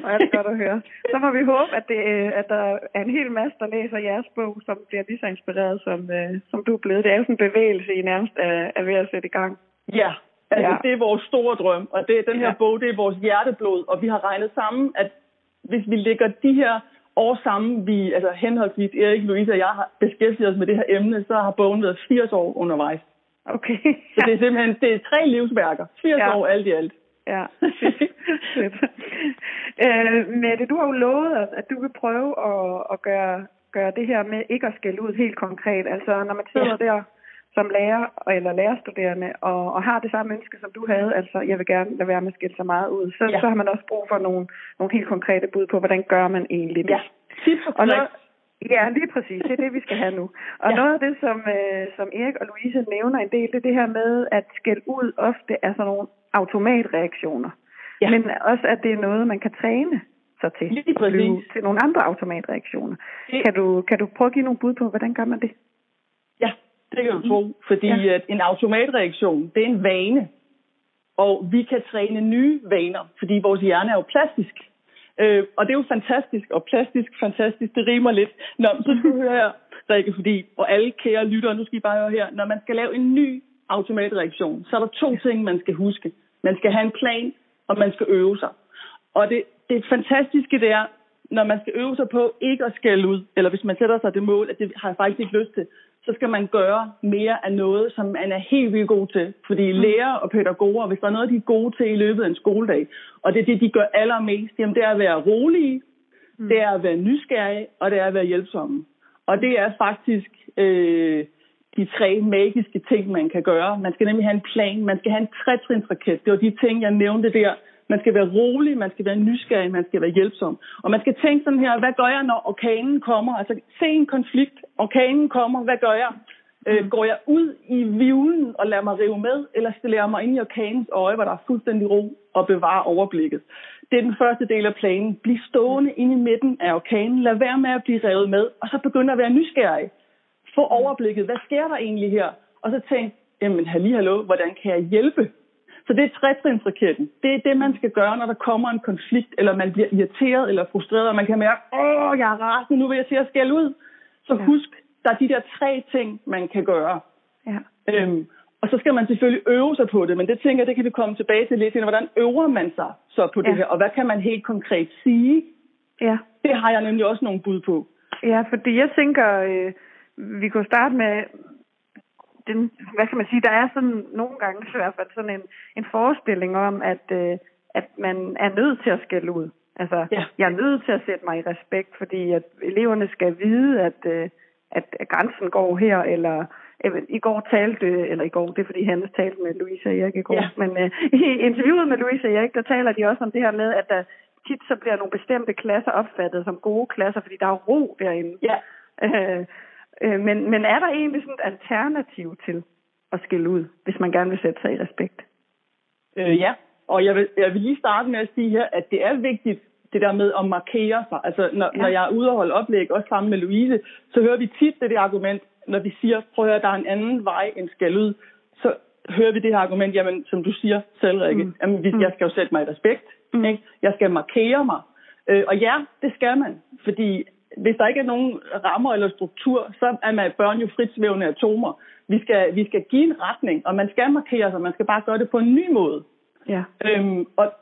Hvor er det godt at høre. Så må vi håbe, at, det, øh, at der er en hel masse, der læser jeres bog, som bliver lige så inspireret, som, øh, som du er blevet. Det er jo sådan en bevægelse, I nærmest er, er ved at sætte i gang. Ja, altså Ja. det er vores store drøm, og det, den her ja. bog, det er vores hjerteblod, og vi har regnet sammen, at hvis vi lægger de her år sammen, vi, altså henholdsvis Erik, Louise og jeg har beskæftiget os med det her emne, så har bogen været 80 år undervejs. Okay. Så det er simpelthen det er tre livsværker. 80 Ja. år alt i alt. Ja, fedt. Øh, Mette, du har jo lovet os, at du vil prøve at, at gøre, gøre det her med ikke at skælde ud helt konkret. Altså, når man sidder ja. der som lærer eller lærerstuderende og, og har det samme ønske, som du havde, altså, jeg vil gerne lade være med at skælde så meget ud, så, ja. Så har man også brug for nogle, nogle helt konkrete bud på, hvordan gør man egentlig det. Ja. Tips og Og når. Ja, lige præcis. Det er det, vi skal have nu. Og ja. Noget af det, som, øh, som Erik og Louise nævner en del, det er det her med, at skæld ud ofte er sådan nogle automatreaktioner. Ja. Men også, at det er noget, man kan træne sig til. Lige blive præcis. Til nogle andre automatreaktioner. Det- Kan du, kan du prøve at give nogle bud på, hvordan gør man det? Ja, det kan du tro. Fordi Ja. ja. at en automatreaktion, det er en vane. Og vi kan træne nye vaner, fordi vores hjerne er jo plastisk. Øh, og det er jo fantastisk, og plastisk, fantastisk, det rimer lidt. Nå, så skal du høre her, Rikke, fordi, og alle kære lyttere, nu skal I bare høre her, når man skal lave en ny automatreaktion, så er der to ting, man skal huske. Man skal have en plan, og man skal øve sig. Og det, det fantastiske, det er, når man skal øve sig på ikke at skælde ud, eller hvis man sætter sig det mål, at det har jeg faktisk ikke lyst til, så skal man gøre mere af noget, som man er helt vildt god til. Fordi lærere og pædagoger, hvis der er noget, de er gode til i løbet af en skoledag, og det er det, de gør allermest, jamen det er at være rolige, mm. det er at være nysgerrige, og det er at være hjælpsomme. Og det er faktisk øh, de tre magiske ting, man kan gøre. Man skal nemlig have en plan, man skal have en trætrinsraket. Det var de ting, jeg nævnte der. Man skal være rolig, man skal være nysgerrig, man skal være hjælpsom. Og man skal tænke sådan her, hvad gør jeg, når orkanen kommer? Altså se en konflikt, orkanen kommer, hvad gør jeg? Øh, går jeg ud i vivlen og lader mig rive med, eller stiller jeg mig ind i orkanens øje, hvor der er fuldstændig ro og bevarer overblikket? Det er den første del af planen. Bliv stående inde i midten af orkanen. Lad være med at blive revet med, og så begynde at være nysgerrig. Få overblikket. Hvad sker der egentlig her? Og så tænk, jamen halli, hallo, hvordan kan jeg hjælpe? Så det er trætrinsraketten. Det er det, man skal gøre, når der kommer en konflikt, eller man bliver irriteret eller frustreret, og man kan mærke, åh, jeg er rasende, nu vil jeg til at skælde ud. Så Ja. husk, der er de der tre ting, man kan gøre. Ja. Øhm, og så skal man selvfølgelig øve sig på det, men det tænker jeg, det kan vi komme tilbage til lidt senere. Hvordan øver man sig så på det Ja. her, og hvad kan man helt konkret sige? Ja. Det har jeg nemlig også nogle bud på. Ja, fordi jeg tænker, øh, vi kunne starte med den, hvad kan man sige, der er sådan nogle gange i hvert fald sådan en, en forestilling om, at, øh, at man er nødt til at skælde ud. Altså, Ja. jeg er nødt til at sætte mig i respekt, fordi at eleverne skal vide, at, øh, at at grænsen går her, eller øh, i går talte, eller i går, det er fordi Hannes talte med Louise og Erik i går, Ja. men øh, i interviewet med Louise og Erik, der taler de også om det her med, at der, tit så bliver nogle bestemte klasser opfattet som gode klasser, fordi der er ro derinde. Ja. Øh, øh, men, men er der egentlig sådan et alternativ til at skille ud, hvis man gerne vil sætte sig i respekt? Øh, ja, og jeg vil, jeg vil lige starte med at sige her, at det er vigtigt, det der med at markere sig. Altså, når, ja. når jeg er ude og holde oplæg, også sammen med Louise, så hører vi tit det, det argument, når vi siger, prøv at høre, der er en anden vej end skal ud, så hører vi det her argument, jamen, som du siger selv, Rikke, mm. jamen, hvis, mm. jeg skal jo sætte mig i respekt, mm. ikke? jeg skal markere mig. Øh, og ja, det skal man, fordi hvis der ikke er nogen rammer eller struktur, så er man børn jo fritsvævende atomer. Vi skal, vi skal give en retning, og man skal markere sig, man skal bare gøre det på en ny måde. Ja. Øhm, og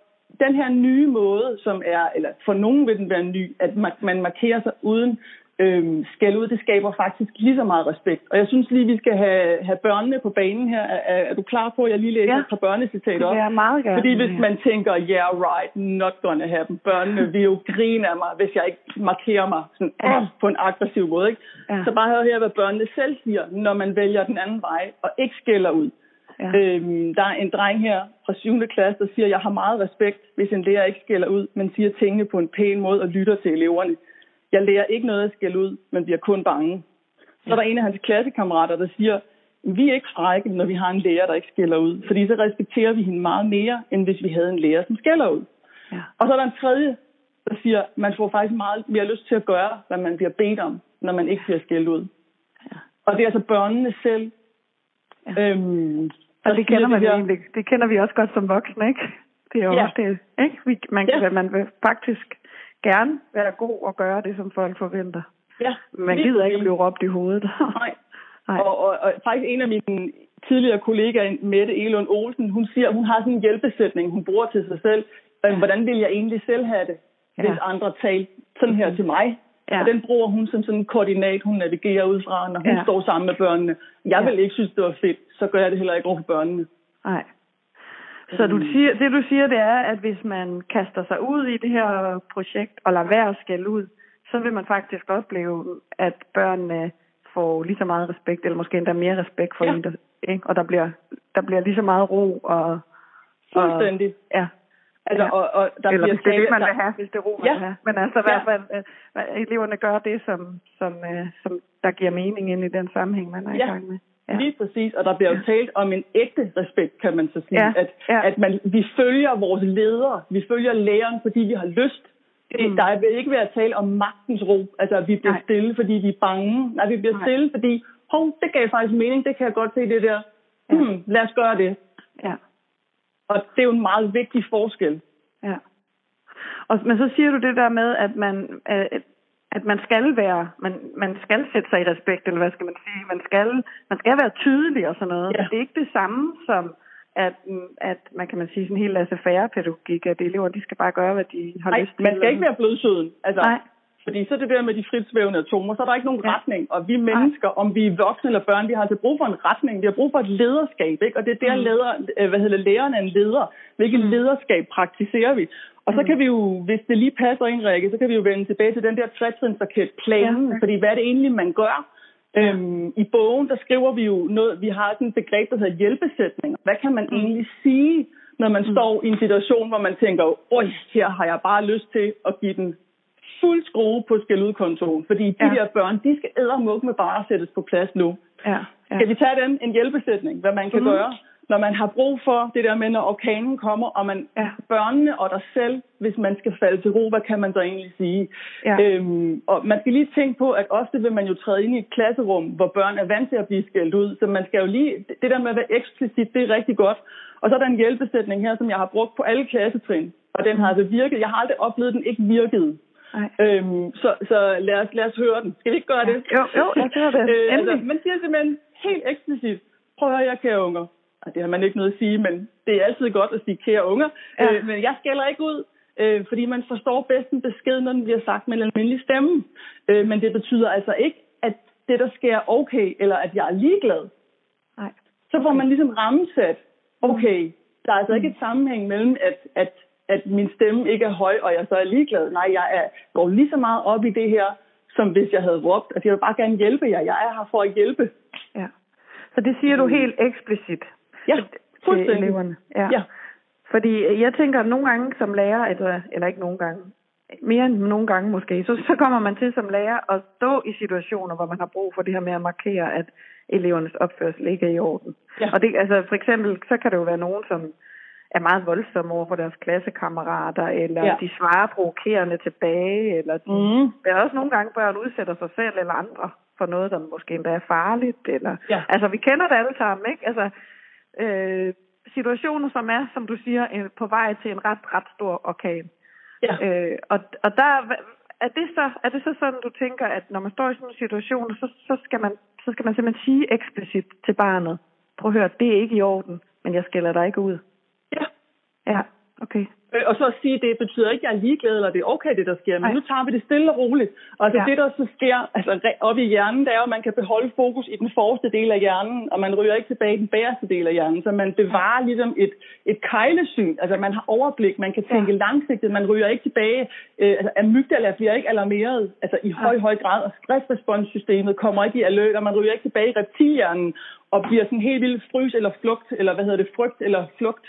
den her nye måde, som er, eller for nogen vil den være ny, at man, man markerer sig uden øhm, skæld ud, det skaber faktisk lige så meget respekt. Og jeg synes lige, vi skal have, have børnene på banen her. Er, er du klar på, at jeg lige læser ja. et par børnecitater op? Ja, meget gerne. Fordi hvis man tænker, yeah, right, not gonna happen. Børnene vil jo grine af mig, hvis jeg ikke markerer mig sådan, ja. øh, på en aggressiv måde. Ikke? Ja. Så bare hør her, hvad børnene selv siger, når man vælger den anden vej, og ikke skælder ud. Ja. Øhm, der er en dreng her fra 7. klasse, der siger, jeg har meget respekt, hvis en lærer ikke skælder ud, men siger tingene på en pæn måde og lytter til eleverne. Jeg lærer ikke noget at skælde ud, men bliver kun bange. Så er der en af hans klassekammerater, der siger, vi er ikke frække, når vi har en lærer, der ikke skælder ud. Fordi så respekterer vi hende meget mere, end hvis vi havde en lærer, som skælder ud. Ja. Og så er der en tredje, der siger, man får faktisk meget mere lyst til at gøre, hvad man bliver bedt om, når man ikke bliver skældt ud. Ja. Og det er altså børnene selv. Ja. Øhm, Og det kender man det egentlig. Det kender vi også godt som voksne, ikke? Det er jo Ja. også det, ikke? Vi, man, kan, Ja. man vil faktisk gerne være god og gøre det, som folk forventer. Ja, Man lige gider ikke blive råbt i hovedet. Nej. Nej. Og, og, og faktisk en af mine tidligere kollegaer, Mette Elund Olsen, hun siger, hun har sådan en hjælpesætning, hun bruger til sig selv. Ja. Hvordan vil jeg egentlig selv have det, hvis Ja. andre talte sådan her til mig? Ja. Og den bruger hun som sådan en koordinat, hun navigerer ud fra, når hun Ja. står sammen med børnene. Jeg Ja. vil ikke synes, det var fedt, så gør jeg det heller ikke over for børnene. Nej. Så du siger, det du siger, det er, at hvis man kaster sig ud i det her projekt og lader være at skælde ud, så vil man faktisk opleve, at børnene får lige så meget respekt, eller måske endda mere respekt for Ja. en, der, ikke? og der bliver, der bliver lige så meget ro og... Fuldstændig. Og, ja. Altså, Ja. og, og der Eller bliver hvis det er det, man vil have, hvis det er ro, man Ja. vil have. Men altså i Ja. hvert fald, øh, eleverne gør det, som, som, øh, som der giver mening ind i den sammenhæng, man er i Ja. gang med. Ja. Lige præcis, og der bliver jo talt om en ægte respekt, kan man så sige. Ja, At, ja. at man, vi følger vores ledere, vi følger læreren, fordi vi har lyst. Det, Mm. Der vil ikke være tale om magtens ro, altså at vi bliver Nej. stille, fordi vi er bange. Nej, vi bliver Nej. stille, fordi, hov, det gav faktisk mening, det kan jeg godt se det der. Ja. Hmm, lad os gøre det. Ja. Og det er jo en meget vigtig forskel. Ja. Og, men så siger du det der med, at man, øh, at man skal være, man, man skal sætte sig i respekt, eller hvad skal man sige, man skal, man skal være tydelig og sådan noget. Ja. Det er ikke det samme som, at, at man kan man sige sådan en helt laissez-faire pædagogik, at elever, de skal bare gøre, hvad de har Nej, lyst til. man skal ikke være blødsøden. Altså, Nej. Fordi så er det der med de fritsvævende atomer, så er der ikke nogen Ja. retning. Og vi mennesker, om vi er voksne eller børn, vi har altså brug for en retning. Vi har brug for et lederskab, ikke? Og det er der, Mm. leder, øh, hvad hedder læreren er en leder. Hvilket Mm. lederskab praktiserer vi? Og så Mm. kan vi jo, hvis det lige passer ind, Rikke, så kan vi jo vende tilbage til den der trætrinsraket-planen. Ja. Fordi hvad er det egentlig, man gør? Øhm, I bogen, der skriver vi jo noget, vi har sådan et begreb, der hedder hjælpesætninger. Hvad kan man Mm. egentlig sige, når man står i en situation, hvor man tænker, oj, her har jeg bare lyst til at give den fuld skrue på skældudkontoen, fordi de Ja. der børn, de skal ædermuk med bare sættes på plads nu. Ja. ja. Skal vi tage den, en hjælpesætning, hvad man kan Mhm. gøre, når man har brug for det der med, når orkanen kommer, og man, Ja. børnene og dig selv, hvis man skal falde til ro, hvad kan man så egentlig sige? Ja. Øhm, og man skal lige tænke på, at ofte vil man jo træde ind i et klasserum, hvor børn er vant til at blive skældt ud, så man skal jo lige, det der med at være eksplicit, det er rigtig godt. Og så er der en hjælpesætning her, som jeg har brugt på alle klassetrin, og den har altså virket. Jeg har aldrig oplevet, at den ikke virkede. Nej. Øhm, så så lad, os, lad os høre den. Skal vi ikke gøre det? Jo, jo, lad os høre det. øh, altså, man siger simpelthen helt eksplicit, prøv at høre jer, kære unger. Ej, det har man ikke noget at sige, men det er altid godt at sige kære unger. Ja. Øh, men jeg skælder ikke ud, øh, fordi man forstår bedst en besked, når den bliver sagt med en almindelig stemme. Øh, men det betyder altså ikke, at det, der sker, er okay, eller at jeg er ligeglad. Nej. Så får man ligesom rammesat, okay, der er altså ikke et sammenhæng mellem, at, at, at min stemme ikke er høj, og jeg så er ligeglad. Nej, jeg er, går lige så meget op i det her, som hvis jeg havde råbt. Altså, jeg vil bare gerne hjælpe jer. Jeg er her for at hjælpe. Ja. Så det siger du helt eksplicit Ja, til fuldstændig. eleverne. Ja. Fordi jeg tænker, at nogle gange som lærer, eller, eller ikke nogle gange, mere end nogle gange måske, så, så kommer man til som lærer at stå i situationer, hvor man har brug for det her med at markere, at elevernes opførsel ikke er i orden. Ja. Og det, altså for eksempel, så kan det jo være nogen, som er meget voldsomme over for deres klassekammerater, eller ja. de svarer provokerende tilbage, eller de, mm. der er også nogle gange, børn udsætter sig selv eller andre for noget, der måske endda er farligt. Eller, ja. Altså, vi kender det alle sammen, ikke? Altså, øh, situationer, som er, som du siger, på vej til en ret, ret stor orkan. Ja. Øh, og, og der er det, så, er det så sådan, du tænker, at når man står i sådan en situation, så, så, skal man, så skal man simpelthen sige eksplicit til barnet, prøv at høre, det er ikke i orden, men jeg skælder dig ikke ud. Ja. Ja, okay. Øh, og så at sige, det betyder ikke, at jeg er ligeglad, eller det er okay, det der sker. Men Ej. nu tager vi det stille og roligt. Og altså, ja. det, der så sker altså, op i hjernen, det er at man kan beholde fokus i den forreste del af hjernen, og man ryger ikke tilbage i den bagerste del af hjernen. Så man bevarer ligesom et, et kejlesyn. Altså, man har overblik, man kan tænke ja. langsigtet, man ryger ikke tilbage. Øh, altså, amygdala bliver ikke alarmeret altså, i høj, høj grad, og stressresponssystemet kommer ikke i alert, og man ryger ikke tilbage i reptilhjernen og bliver sådan helt vildt frys eller flugt, eller hvad hedder det, frygt eller flugt.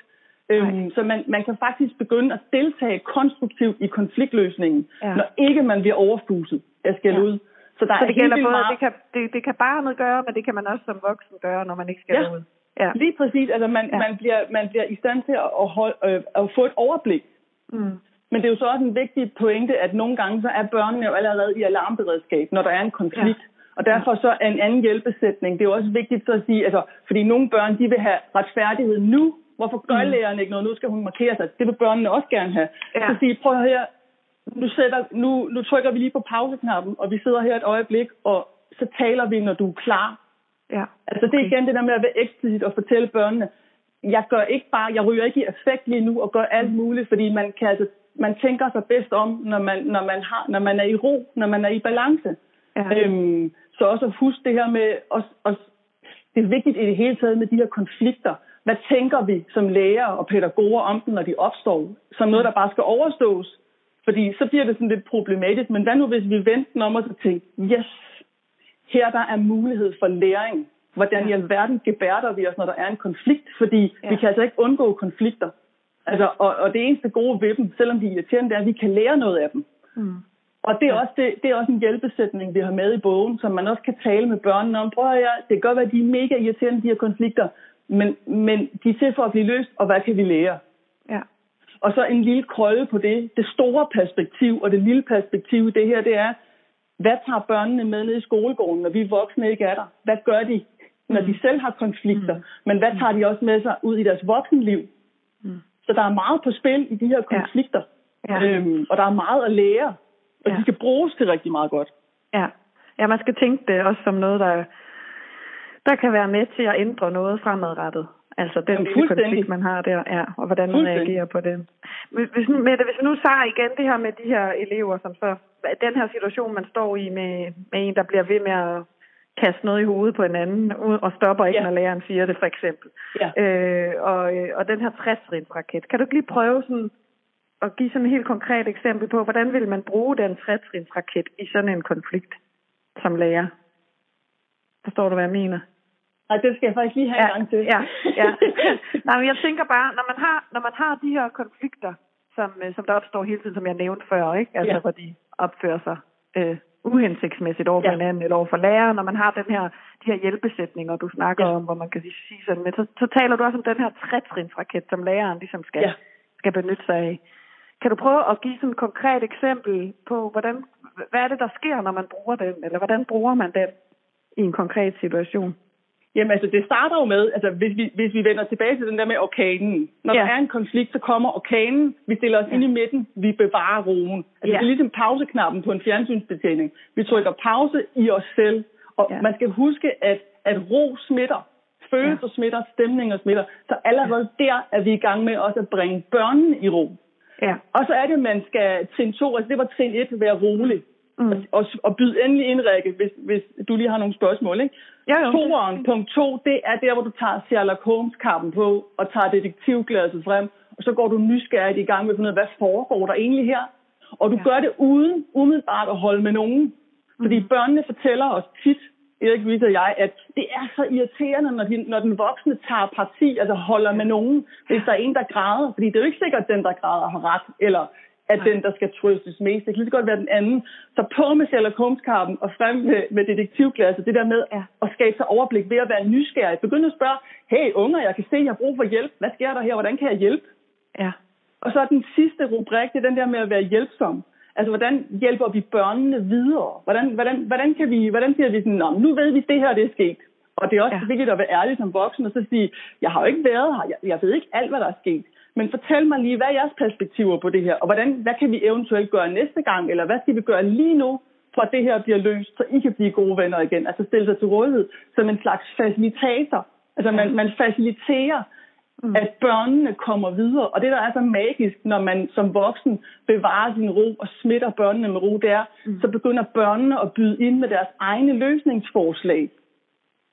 Øhm, så man, man kan faktisk begynde at deltage konstruktivt i konfliktløsningen, ja. når ikke man bliver overfuset af skal ja. ud. Så, der så det, er gælder både, meget... det, kan, det, det kan barnet gøre, men det kan man også som voksen gøre, når man ikke skal ja. ud. Ja, lige præcis. Altså man, ja. man, bliver, man bliver i stand til at, holde, øh, at få et overblik. Mm. Men det er jo så også en vigtig pointe, at nogle gange så er børnene jo allerede i alarmberedskab, når der er en konflikt. Ja. Og derfor så er en anden hjælpesætning, det er jo også vigtigt så at sige, altså, fordi nogle børn, de vil have retfærdighed nu, Hvorfor gør mm. læreren ikke noget? Nu skal hun markere sig. Det vil børnene også gerne have. Ja. Så sige, prøv her, nu, sætter, nu, nu trykker vi lige på pauseknappen, og vi sidder her et øjeblik, og så taler vi, når du er klar. Ja. Altså det er igen det der med at være eksplicit og fortælle børnene, jeg gør ikke bare, jeg ryger ikke i effekt lige nu og gør alt mm. muligt, fordi man kan altså, man tænker sig bedst om, når man, når man, har, når man er i ro, når man er i balance. Ja. Øhm, så også at huske det her med, også, også, det er vigtigt i det hele taget med de her konflikter, hvad tænker vi som læger og pædagoger om dem, når de opstår? Som noget, der bare skal overstås. Fordi så bliver det sådan lidt problematisk. Men hvad nu, hvis vi venter den om og så tænker, yes, her der er mulighed for læring. Hvordan ja. i alverden gebærder vi os, når der er en konflikt? Fordi ja. vi kan altså ikke undgå konflikter. Altså, og, og det eneste gode ved dem, selvom de er irriterende, det er, at vi kan lære noget af dem. Mm. Og det er, også det, det er også en hjælpesætning, vi har med i bogen, som man også kan tale med børnene om. Prøv at jeg, det kan godt være, at de er mega irriterende, de her konflikter, men, men de er til for at blive løst, og hvad kan vi lære? Ja. Og så en lille krølle på det. Det store perspektiv og det lille perspektiv det her, det er, hvad tager børnene med ned i skolegården, når vi voksne ikke er der? Hvad gør de, når de mm. selv har konflikter? Mm. Men hvad tager de også med sig ud i deres voksenliv? Mm. Så der er meget på spil i de her konflikter. Ja. Ja. Øhm, og der er meget at lære, og ja. de skal bruges til rigtig meget godt. Ja. ja, man skal tænke det også som noget, der der kan være med til at ændre noget fremadrettet. Altså den lille konflikt, man har der, ja, og hvordan man reagerer på det. Hvis, Mette, hvis vi nu tager igen det her med de her elever, som så, den her situation, man står i med, med en, der bliver ved med at kaste noget i hovedet på en anden, og stopper ikke, ja. når læreren siger det, for eksempel. Ja. Øh, og, og den her 60 raket Kan du ikke lige prøve sådan at give sådan et helt konkret eksempel på, hvordan vil man bruge den 60 raket i sådan en konflikt som lærer? Forstår du, hvad jeg mener? Nej, det skal jeg faktisk lige have ja, en gang til. Ja, ja. Nej, men jeg tænker bare, når man har, når man har de her konflikter, som, øh, som der opstår hele tiden, som jeg nævnte før, ikke? Altså, ja. hvor de opfører sig øh, uhensigtsmæssigt over for ja. hinanden eller over for lærer, når man har den her, de her hjælpesætninger, du snakker ja. om, hvor man kan sige sådan, men så, så taler du også om den her trætrinsraket, som læreren ligesom skal, ja. skal benytte sig af. Kan du prøve at give sådan et konkret eksempel på, hvordan, hvad er det, der sker, når man bruger den, eller hvordan bruger man den i en konkret situation? Jamen altså, det starter jo med, altså hvis vi, hvis vi vender tilbage til den der med orkanen. Når ja. der er en konflikt, så kommer orkanen, vi stiller os ja. ind i midten, vi bevarer roen. Altså ja. det er ligesom pauseknappen på en fjernsynsbetjening. Vi trykker pause i os selv, og ja. man skal huske, at, at ro smitter. Følelser ja. smitter, stemninger smitter. Så allerede ja. der er vi i gang med også at bringe børnene i ro. Ja. Og så er det, at man skal trin to, altså det var trin et, være rolig. Mm. Og, og byd endelig ind, Rikke, hvis, hvis du lige har nogle spørgsmål. Ikke? Ja, jo. Toeren, punkt to, det er der, hvor du tager Sherlock Holmes-kappen på og tager detektivglasset frem, og så går du nysgerrigt i gang med at finde ud af, hvad foregår der egentlig her? Og du ja. gør det uden umiddelbart at holde med nogen. Fordi mm. børnene fortæller os tit, Erik Ries og jeg, at det er så irriterende, når, de, når den voksne tager parti, altså holder med nogen, hvis der er en, der græder. Fordi det er jo ikke sikkert, at den, der græder, har ret, eller at den, der skal trøstes mest. Det kan lige så godt være den anden. Så på med Sherlock Holmes-karpen og frem med, med detektivklasse. Det der med at skabe sig overblik ved at være nysgerrig. Begynd at spørge, hey unger, jeg kan se, jeg har brug for hjælp. Hvad sker der her? Hvordan kan jeg hjælpe? Ja. Og så den sidste rubrik, det er den der med at være hjælpsom. Altså, hvordan hjælper vi børnene videre? Hvordan, hvordan, hvordan, kan vi, hvordan siger vi sådan, nu ved vi, at det her det er sket. Og det er også ja. vigtigt at være ærlig som voksen og så sige, jeg har jo ikke været her, jeg, jeg ved ikke alt, hvad der er sket. Men fortæl mig lige, hvad er jeres perspektiver på det her? Og hvordan, hvad kan vi eventuelt gøre næste gang? Eller hvad skal vi gøre lige nu, for at det her bliver løst, så I kan blive gode venner igen? Altså stille sig til rådighed som en slags facilitator. Altså man, man faciliterer mm. at børnene kommer videre. Og det, der er så magisk, når man som voksen bevarer sin ro og smitter børnene med ro, det er, mm. så begynder børnene at byde ind med deres egne løsningsforslag.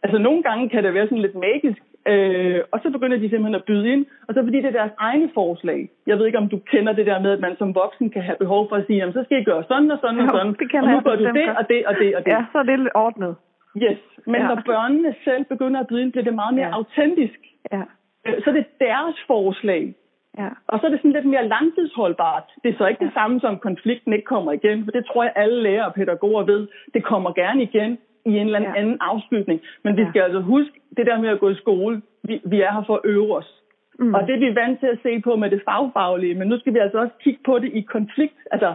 Altså nogle gange kan det være sådan lidt magisk, øh, og så begynder de simpelthen at byde ind, og så fordi det er deres egne forslag. Jeg ved ikke, om du kender det der med, at man som voksen kan have behov for at sige, jamen så skal I gøre sådan og sådan jo, og sådan, det og nu gør du det og det og det og det. Ja, så er det lidt ordnet. Yes, men ja. når børnene selv begynder at byde ind, bliver det meget mere ja. autentisk. Ja. Øh, så er det deres forslag. Ja. Og så er det sådan lidt mere langtidsholdbart. Det er så ikke ja. det samme som konflikten ikke kommer igen, for det tror jeg alle lærere og pædagoger ved. Det kommer gerne igen i en eller anden, ja. anden afslutning. Men vi skal ja. altså huske det der med at gå i skole. Vi, vi er her for at øve os. Mm. Og det er vi vant til at se på med det fagfaglige, men nu skal vi altså også kigge på det i konflikt. Altså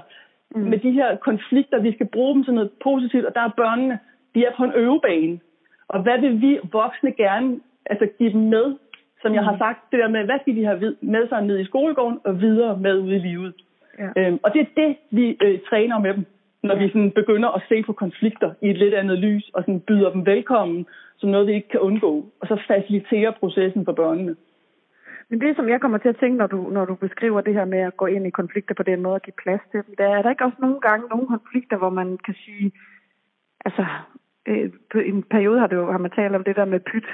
mm. med de her konflikter, vi skal bruge dem til noget positivt, og der er børnene, de er på en øvebane. Og hvad vil vi voksne gerne altså give dem med som jeg har mm. sagt, det der med, hvad skal de have med sig ned i skolegården og videre med ud i livet. Ja. Øhm, og det er det, vi øh, træner med dem, når vi sådan begynder at se på konflikter i et lidt andet lys, og sådan byder dem velkommen som noget, vi ikke kan undgå, og så faciliterer processen for børnene. Men det, som jeg kommer til at tænke, når du, når du beskriver det her med at gå ind i konflikter på den måde og give plads til dem, der er der ikke også nogle gange nogle konflikter, hvor man kan sige, altså, øh, på en periode har, det jo, har man talt om det der med pyt,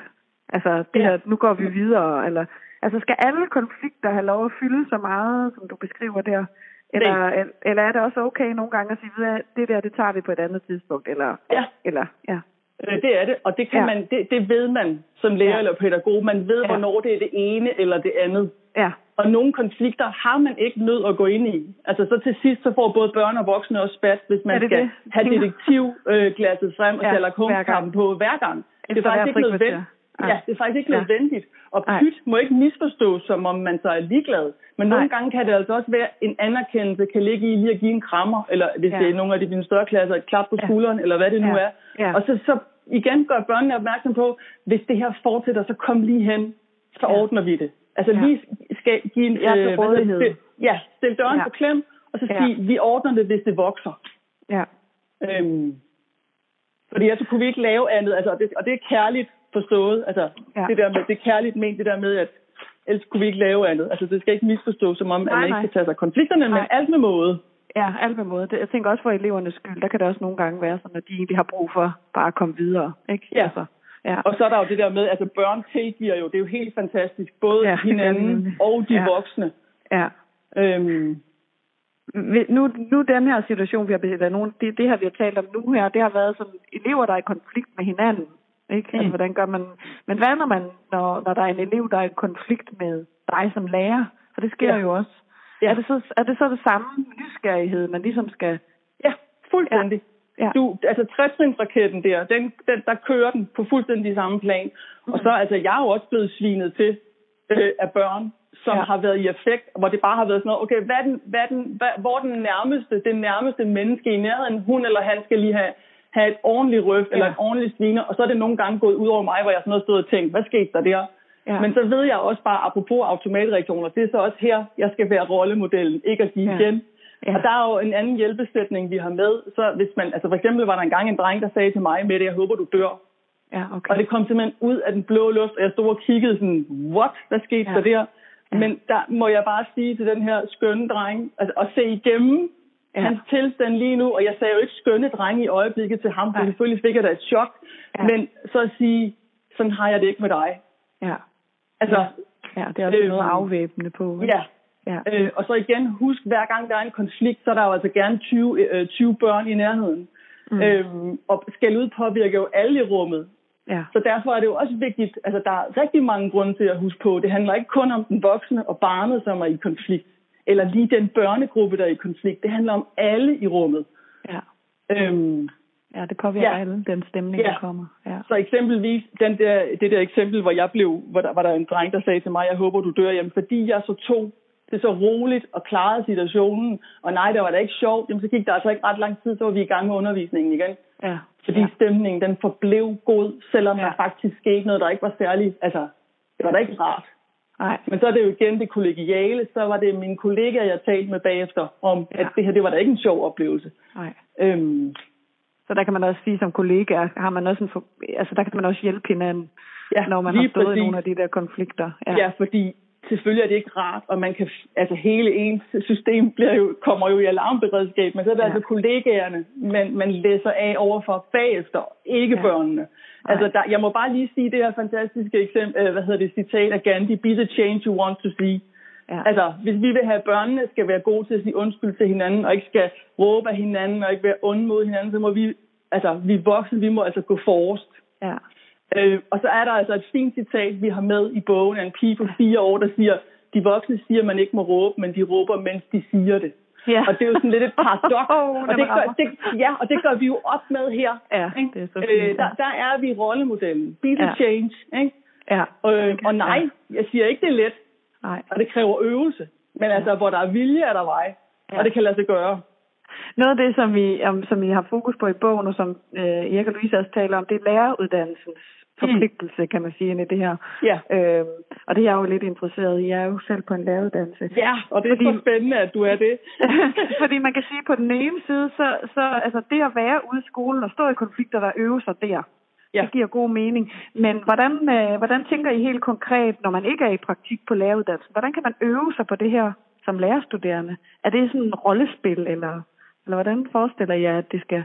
Altså, det ja. her, nu går vi videre, eller... Altså, skal alle konflikter have lov at fylde så meget, som du beskriver der? Eller, Nej. eller er det også okay nogle gange at sige, at det der, det tager vi på et andet tidspunkt? Eller, ja. Eller, ja. Øh, det er det, og det, kan ja. man, det, det ved man som lærer ja. eller pædagog. Man ved, ja. hvornår det er det ene eller det andet. Ja. Og nogle konflikter har man ikke nødt at gå ind i. Altså så til sidst, så får både børn og voksne også spat, hvis man skal det? have detektivglasset frem og ja, Sherlock på hver gang. Det er faktisk ikke nødvendigt. Ja, det er faktisk ikke nødvendigt. Og pyt må ikke misforstås, som om man så er ligeglad. Men nogle Nej. gange kan det altså også være, en anerkendelse kan ligge i lige at give en krammer, eller hvis ja. det er nogle af de dine større klasser, et klap på skulderen, ja. eller hvad det nu ja. er. Ja. Og så, så igen gør børnene opmærksom på, hvis det her fortsætter, så kom lige hen, så ja. ordner vi det. Altså ja. lige skal give en... Ja, øh, rådighed. Stil, ja, stil døren ja. på klem, og så sige, ja. vi ordner det, hvis det vokser. Ja. Øhm, fordi altså kunne vi ikke lave andet, altså, og, det, og det er kærligt forstået. Altså, ja. det der med, det er kærligt ment, det der med, at ellers kunne vi ikke lave andet. Altså, det skal ikke misforstås som om, nej, at man ikke skal tage sig konflikterne, nej. men alt med måde. Ja, alt med måde. Jeg tænker også for elevernes skyld, der kan det også nogle gange være sådan, at de egentlig har brug for bare at komme videre. Ikke? Ja. Altså, ja. Og så er der jo det der med, altså børn tilgiver jo, det er jo helt fantastisk, både ja, hinanden og de ja. voksne. Ja. Øhm, nu, nu den her situation, vi har eller nogen, det, det her, vi har talt om nu her, det har været sådan elever, der er i konflikt med hinanden. Ikke? Mm. Altså, hvordan gør man... Men hvad når, man, når, når der er en elev, der er i konflikt med dig som lærer? For det sker ja. jo også. Ja. Er, det så, er det så det samme nysgerrighed, man ligesom skal... Ja, fuldstændig. Ja. Ja. Du, altså trætrinsraketten der, den, den, der kører den på fuldstændig samme plan. Mm. Og så, altså, jeg er jo også blevet svinet til øh, af børn, som ja. har været i effekt, hvor det bare har været sådan noget, okay, hvad den, hvad den, hvad, hvor den nærmeste, den nærmeste menneske i nærheden, hun eller han skal lige have have et ordentligt røf ja. eller et ordentligt sviner, og så er det nogle gange gået ud over mig, hvor jeg sådan noget stod og tænkt, hvad skete der der? Ja. Men så ved jeg også bare, apropos automatreaktioner, det er så også her, jeg skal være rollemodellen, ikke at sige ja. igen. Ja. Og der er jo en anden hjælpesætning, vi har med. Så hvis man, altså for eksempel var der engang en dreng, der sagde til mig med det, jeg håber, du dør. Ja, okay. Og det kom simpelthen ud af den blå luft, og jeg stod og kiggede sådan, what? Hvad skete ja. der der? Ja. Men der må jeg bare sige til den her skønne dreng, altså at se igennem ja. hans tilstand lige nu, og jeg sagde jo ikke skønne drenge i øjeblikket til ham, for selvfølgelig fik jeg da et chok, ja. men så at sige, sådan har jeg det ikke med dig. Ja. Altså, ja. ja, det er også øh, noget afvæbnende på. Ikke? Ja. ja. Øh, og så igen, husk, hver gang der er en konflikt, så er der jo altså gerne 20, øh, 20 børn i nærheden. Mm. Øhm, og skal ud påvirker jo alle i rummet. Ja. Så derfor er det jo også vigtigt, altså der er rigtig mange grunde til at huske på, det handler ikke kun om den voksne og barnet, som er i konflikt, eller lige den børnegruppe, der er i konflikt. Det handler om alle i rummet. Ja. Øhm, Ja, det påvirker Ja. alle, den stemning, Ja. der kommer. Ja. så eksempelvis den der, det der eksempel, hvor jeg blev, hvor der var der en dreng, der sagde til mig, jeg håber, du dør, jamen fordi jeg så tog det så roligt og klarede situationen, og nej, det var da ikke sjovt, jamen så gik der altså ikke ret lang tid, så var vi i gang med undervisningen igen. Ja. Fordi ja. stemningen, den forblev god, selvom ja. Ja. der faktisk skete noget, der ikke var særligt, altså, det var da ikke rart. Nej. Men så er det jo igen det kollegiale, så var det mine kollegaer, jeg talte med bagefter, om at Ja. det her, det var da ikke en sjov oplevelse. Nej. Øhm, Så der kan man også sige som kollega, har man også en for, altså der kan man også hjælpe hinanden, ja, når man har stået præcis. i nogle af de der konflikter. Ja. ja, fordi selvfølgelig er det ikke rart, og man kan, altså hele ens system bliver jo, kommer jo i alarmberedskab, men så er det Ja. altså kollegaerne, man, man læser af overfor bagefter, ikke Ja. ja. børnene. Altså, der, jeg må bare lige sige det her fantastiske eksempel, øh, hvad hedder det, citat af Gandhi, be the change you want to see. Ja. Altså, hvis vi vil have, at børnene skal være gode til at sige undskyld til hinanden, og ikke skal råbe af hinanden, og ikke være onde mod hinanden, så må vi, altså, vi voksne, vi må altså gå forrest. ja. Øh, og så er der altså et fint citat, vi har med i bogen af en pige på fire år, der siger, de voksne siger, at man ikke må råbe, men de råber, mens de siger det. Ja. Og det er jo sådan lidt et paradoks. Åh, og det gør, det, ja, og det gør vi jo op med her. Ja, ikke? det er så fint, øh, ja. der, der er vi rollemodellen. Be the Ja. change. Ikke? Ja. Øh, og nej, jeg siger ikke, det er let, Nej. og det kræver øvelse. Men altså, hvor der er vilje, er der vej. Ja. Og det kan lade sig gøre. Noget af det, som vi, om, som vi har fokus på i bogen, og som øh, Erik og Louise også taler om, det er læreruddannelsens forpligtelse, kan man sige, i det her. Ja. Øhm, og det er jeg jo lidt interesseret i. Jeg er jo selv på en læreruddannelse. Ja, og det er Fordi- så spændende, at du er det. Fordi man kan sige, at på den ene side, så, så altså det at være ude i skolen og stå i konflikter, der øver sig der, Ja. det giver god mening. Men hvordan, øh, hvordan tænker I helt konkret, når man ikke er i praktik på læreruddannelsen, hvordan kan man øve sig på det her som lærerstuderende? Er det sådan en rollespil, eller, eller hvordan forestiller jeg, at det skal,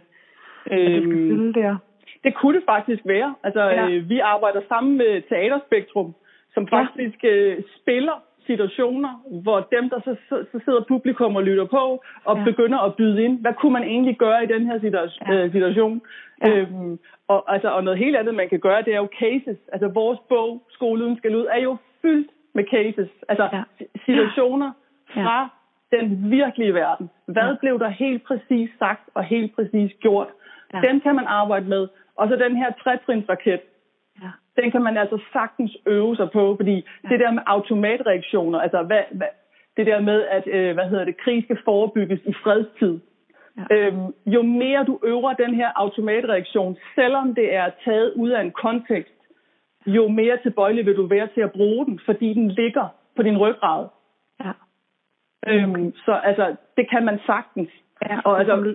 at det skal Øhm, fylde der? Det kunne det faktisk være. Altså, Ja. ja. øh, vi arbejder sammen med Teaterspektrum, som Ja. faktisk øh, spiller situationer, hvor dem, der så, så, så sidder publikum og lytter på, og Ja. ja. begynder at byde ind. Hvad kunne man egentlig gøre i den her situa- Ja. ja. øh, situation? Ja. Øhm, og, altså, og noget helt andet, man kan gøre, det er jo cases. Altså, vores bog, Skolen skal ud, er jo fyldt med cases. Altså, Ja. ja. situationer Ja. fra den virkelige verden. Hvad Ja. blev der helt præcis sagt og helt præcis gjort? Ja. Den kan man arbejde med. Og så den her trætrinsraket, Ja. den kan man altså sagtens øve sig på, fordi ja. det der med automatreaktioner, altså hvad, hvad, det der med, at øh, hvad hedder det, krig skal forebygges i fredstid. Ja. Øhm, jo mere du øver den her automatreaktion, selvom det er taget ud af en kontekst, jo mere tilbøjelig vil du være til at bruge den, fordi den ligger på din ryggrad. Ja. Øhm, så altså, det kan man sagtens. Ja, og altså, Hvad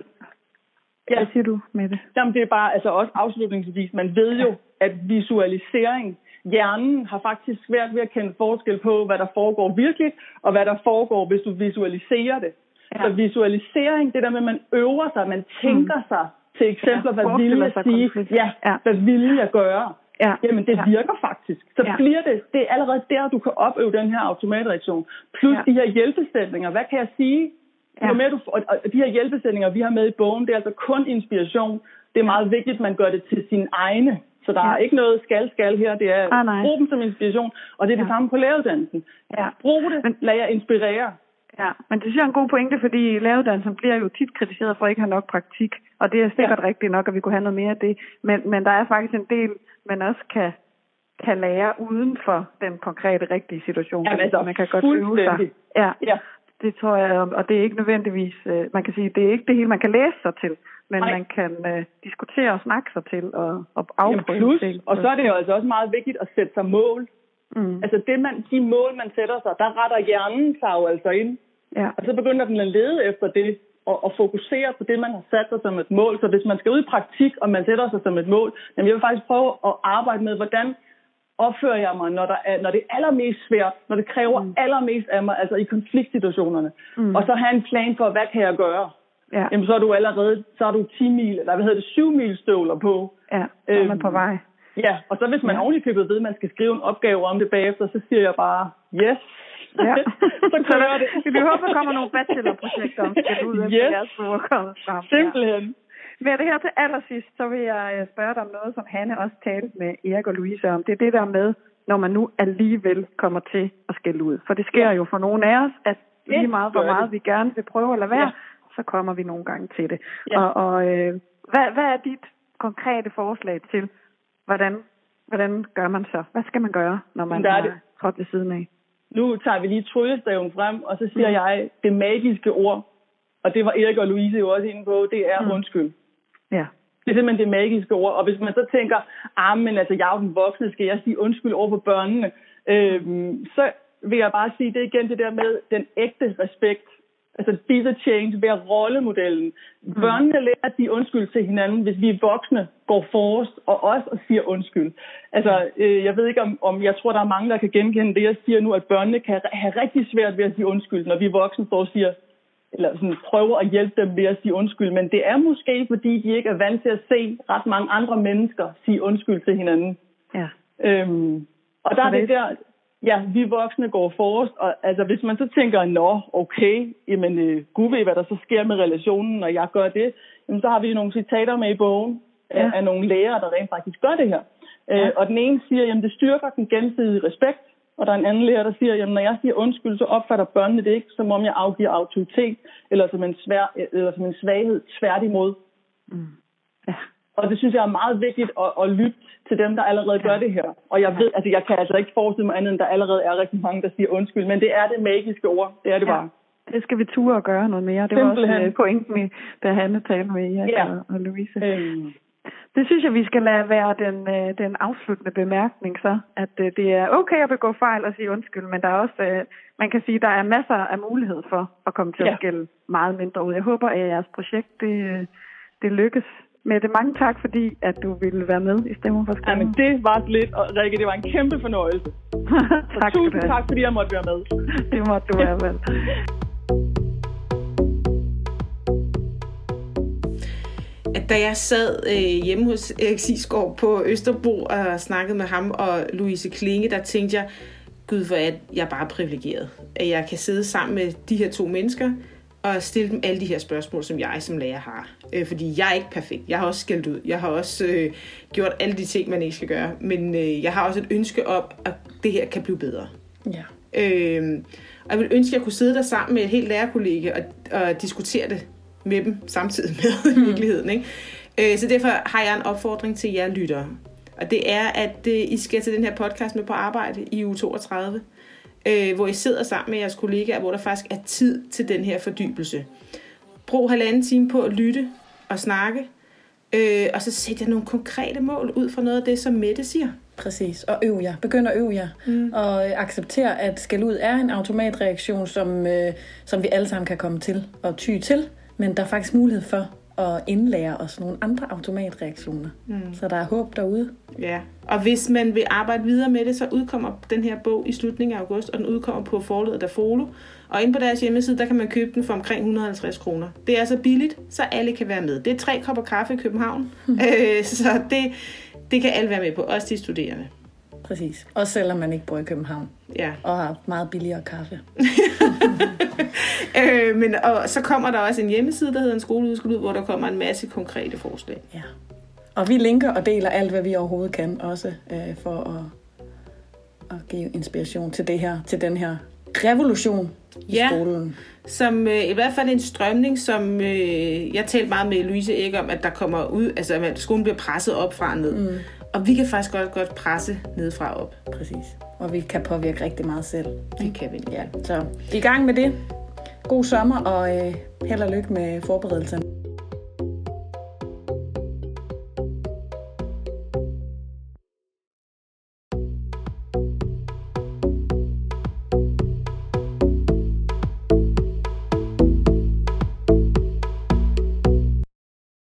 ja, siger du med det? Jamen, det er bare, altså også afslutningsvis, man ved jo, at visualisering, hjernen har faktisk svært ved at kende forskel på, hvad der foregår virkeligt, og hvad der foregår, hvis du visualiserer det. Ja. Så visualisering, det der med, at man øver sig, man tænker mm. sig til eksempler, Ja, hvad vil forestiller jeg sig sige, konflikt. ja, Ja. hvad vil jeg gøre? Ja. Jamen, det Ja. virker faktisk. Så Ja. bliver det, det er allerede der, du kan opøve den her automatreaktion. Plus Ja. de her hjælpesætninger. Hvad kan jeg sige? Ja. Jo mere du, og, og de her hjælpesætninger, vi har med i bogen, det er altså kun inspiration. Det er meget vigtigt, at man gør det til sin egne. Så der Ja. er ikke noget skal-skal her. Det er Ah, nej. brug dem som inspiration, og det er det Ja. samme på læreruddannelsen. Ja. Brug det, Men- lad jer inspirere. Ja, men det synes jeg er en god pointe, fordi læreruddannelsen bliver jo tit kritiseret for at ikke have nok praktik, og det er sikkert ja. rigtigt nok, at vi kunne have noget mere af det. Men, men der er faktisk en del, man også kan, kan lære uden for den konkrete, rigtige situation. Jamen, altså, man kan godt øve sig. Ja, Ja. det tror jeg, og det er ikke nødvendigvis, øh, man kan sige, det er ikke det hele, man kan læse sig til, men Nej. man kan øh, diskutere og snakke sig til og, og Jamen afprøve plus, til. og så er det jo altså også meget vigtigt at sætte sig mål. Mm. Altså det man, de mål, man sætter sig, der retter hjernen sig jo altså ind. Ja, Og så begynder den at lede efter det, og, og fokusere på det, man har sat sig som et mål. Så hvis man skal ud i praktik, og man sætter sig som et mål, jamen jeg vil faktisk prøve at arbejde med, hvordan opfører jeg mig, når, der er, når det er allermest svært, når det kræver mm. allermest af mig, altså i konfliktsituationerne. Mm. Og så have en plan for, hvad kan jeg gøre? ja, Jamen så er du allerede, så er du 10 mil, eller hvad hedder det, 7 mil støvler på. ja, så er man Øhm, på vej. Ja, og så hvis man Ja. ja. ovenikøbet ved, at man skal skrive en opgave om det bagefter, så siger jeg bare, yes. Ja. så kører det. Vi håber, der kommer nogle bachelorprojekter om skal ud Yes. jeres bog er kommet frem. Simpelthen. med det her til allersidst, så vil jeg øh, spørge dig om noget, som Hanne også talte med Erik og Louise om. Det er det der med, når man nu alligevel kommer til at skælde ud. For det sker jo for nogle af os, at lige meget hvor meget vi gerne vil prøve at lade være, ja. så kommer vi nogle gange til det. Ja. Og, og øh, hvad, hvad er dit konkrete forslag til, hvordan, hvordan gør man så? Hvad skal man gøre, når man er trådt ved siden af? Nu tager vi lige tryllestaven frem, og så siger mm. jeg det magiske ord, og det var Erik og Louise jo også inde på, det er mm. undskyld. Ja. Det er simpelthen det magiske ord. Og hvis man så tænker, ah, men altså, jeg er jo den voksne, skal jeg sige undskyld over for børnene? Øhm, så vil jeg bare sige, det er igen det der med den ægte respekt. Altså be the change, være rollemodellen. Mm. Børnene lærer at sige undskyld til hinanden, hvis vi voksne går forrest og også siger undskyld. Altså, øh, jeg ved ikke om, om, jeg tror, der er mange, der kan genkende det, jeg siger nu, at børnene kan have rigtig svært ved at sige undskyld, når vi voksne står og siger, eller sådan prøver at hjælpe dem ved at sige undskyld. Men det er måske, fordi de ikke er vant til at se ret mange andre mennesker sige undskyld til hinanden. Ja. Øhm, og der er det der, ja, vi voksne går forrest, og altså hvis man så tænker, nå, okay, jamen øh, gud ved, hvad der så sker med relationen, når jeg gør det, jamen så har vi nogle citater med i bogen ja. af, af nogle lærere, der rent faktisk gør det her. Øh, ja. Øh, og den ene siger, jamen det styrker den gensidige respekt, og der er en anden lærer, der siger, jamen når jeg siger undskyld, så opfatter børnene det ikke, som om jeg afgiver autoritet, eller som en, svær, eller som en svaghed tværtimod. Mm. Ja. Og det synes jeg er meget vigtigt at, at lytte til dem, der allerede gør det her. Og jeg ved, altså jeg kan altså ikke forestille mig andet, end der allerede er rigtig mange, der siger undskyld. Men det er det magiske ord. Det er det ja. bare. Det skal vi ture og gøre noget mere. Det var Simpelthen. også øh, pointen, da Hanne talte med Erik ja. og, og Louise. Øhm. Det synes jeg, vi skal lade være den, øh, den afsluttende bemærkning så, at øh, det er okay at begå fejl og sige undskyld, men der er også, man kan sige, der er masser af mulighed for at komme til ja. at skælde meget mindre ud. Jeg håber, at jeres projekt, det, det lykkes. Mette, mange tak, fordi at du ville være med i Stemmer for Stemmer. Jamen, det var lidt, og Rikke, det var en kæmpe fornøjelse. tak, tusind tak, fordi jeg måtte være med. det måtte du være med. at da jeg sad øh, hjemme hos Erik Sisgaard på Østerbro og snakkede med ham og Louise Klinge, der tænkte jeg, gud hvor er jeg bare privilegeret. At jeg kan sidde sammen med de her to mennesker og stille dem alle de her spørgsmål, som jeg som lærer har. Øh, fordi jeg er ikke perfekt. Jeg har også skældt ud. Jeg har også øh, gjort alle de ting, man ikke skal gøre. Men øh, jeg har også et ønske om, at det her kan blive bedre. Ja. Øh, og jeg vil ønske, at jeg kunne sidde der sammen med et helt lærerkollega og, og diskutere det med dem samtidig med i mm. virkeligheden. Ikke? Øh, så derfor har jeg en opfordring til jer lyttere. Og det er, at øh, I skal til den her podcast med på arbejde i uge 32, øh, hvor I sidder sammen med jeres kollegaer, hvor der faktisk er tid til den her fordybelse. Brug halvanden time på at lytte og snakke, øh, og så sæt jer nogle konkrete mål ud fra noget af det, som Mette siger. Præcis, og øv jer. Begynd at øve jer. Mm. Og øh, acceptere, at skal ud er en automatreaktion, som, øh, som vi alle sammen kan komme til og ty til. Men der er faktisk mulighed for at indlære os nogle andre automatreaktioner. Mm. Så der er håb derude. Ja, og hvis man vil arbejde videre med det, så udkommer den her bog i slutningen af august, og den udkommer på forledet af Folo. Og inde på deres hjemmeside, der kan man købe den for omkring 150 kroner. Det er så billigt, så alle kan være med. Det er tre kopper kaffe i København, øh, så det, det kan alle være med på, også de studerende. Præcis. Også selvom man ikke bor i København. Ja. Og har meget billigere kaffe. øh, men og så kommer der også en hjemmeside, der hedder en skoleudskud, hvor der kommer en masse konkrete forslag. Ja. Og vi linker og deler alt, hvad vi overhovedet kan, også øh, for at, at give inspiration til det her, til den her revolution i ja, skolen. som øh, i hvert fald en strømning, som øh, jeg talte meget med Louise ikke om, at der kommer ud, altså at skolen bliver presset op fra ned. Mm. Og vi kan faktisk godt, godt presse nedefra op. Præcis. Og vi kan påvirke rigtig meget selv. Det kan vi. Ja. Så i gang med det. God sommer, og øh, held og lykke med forberedelserne.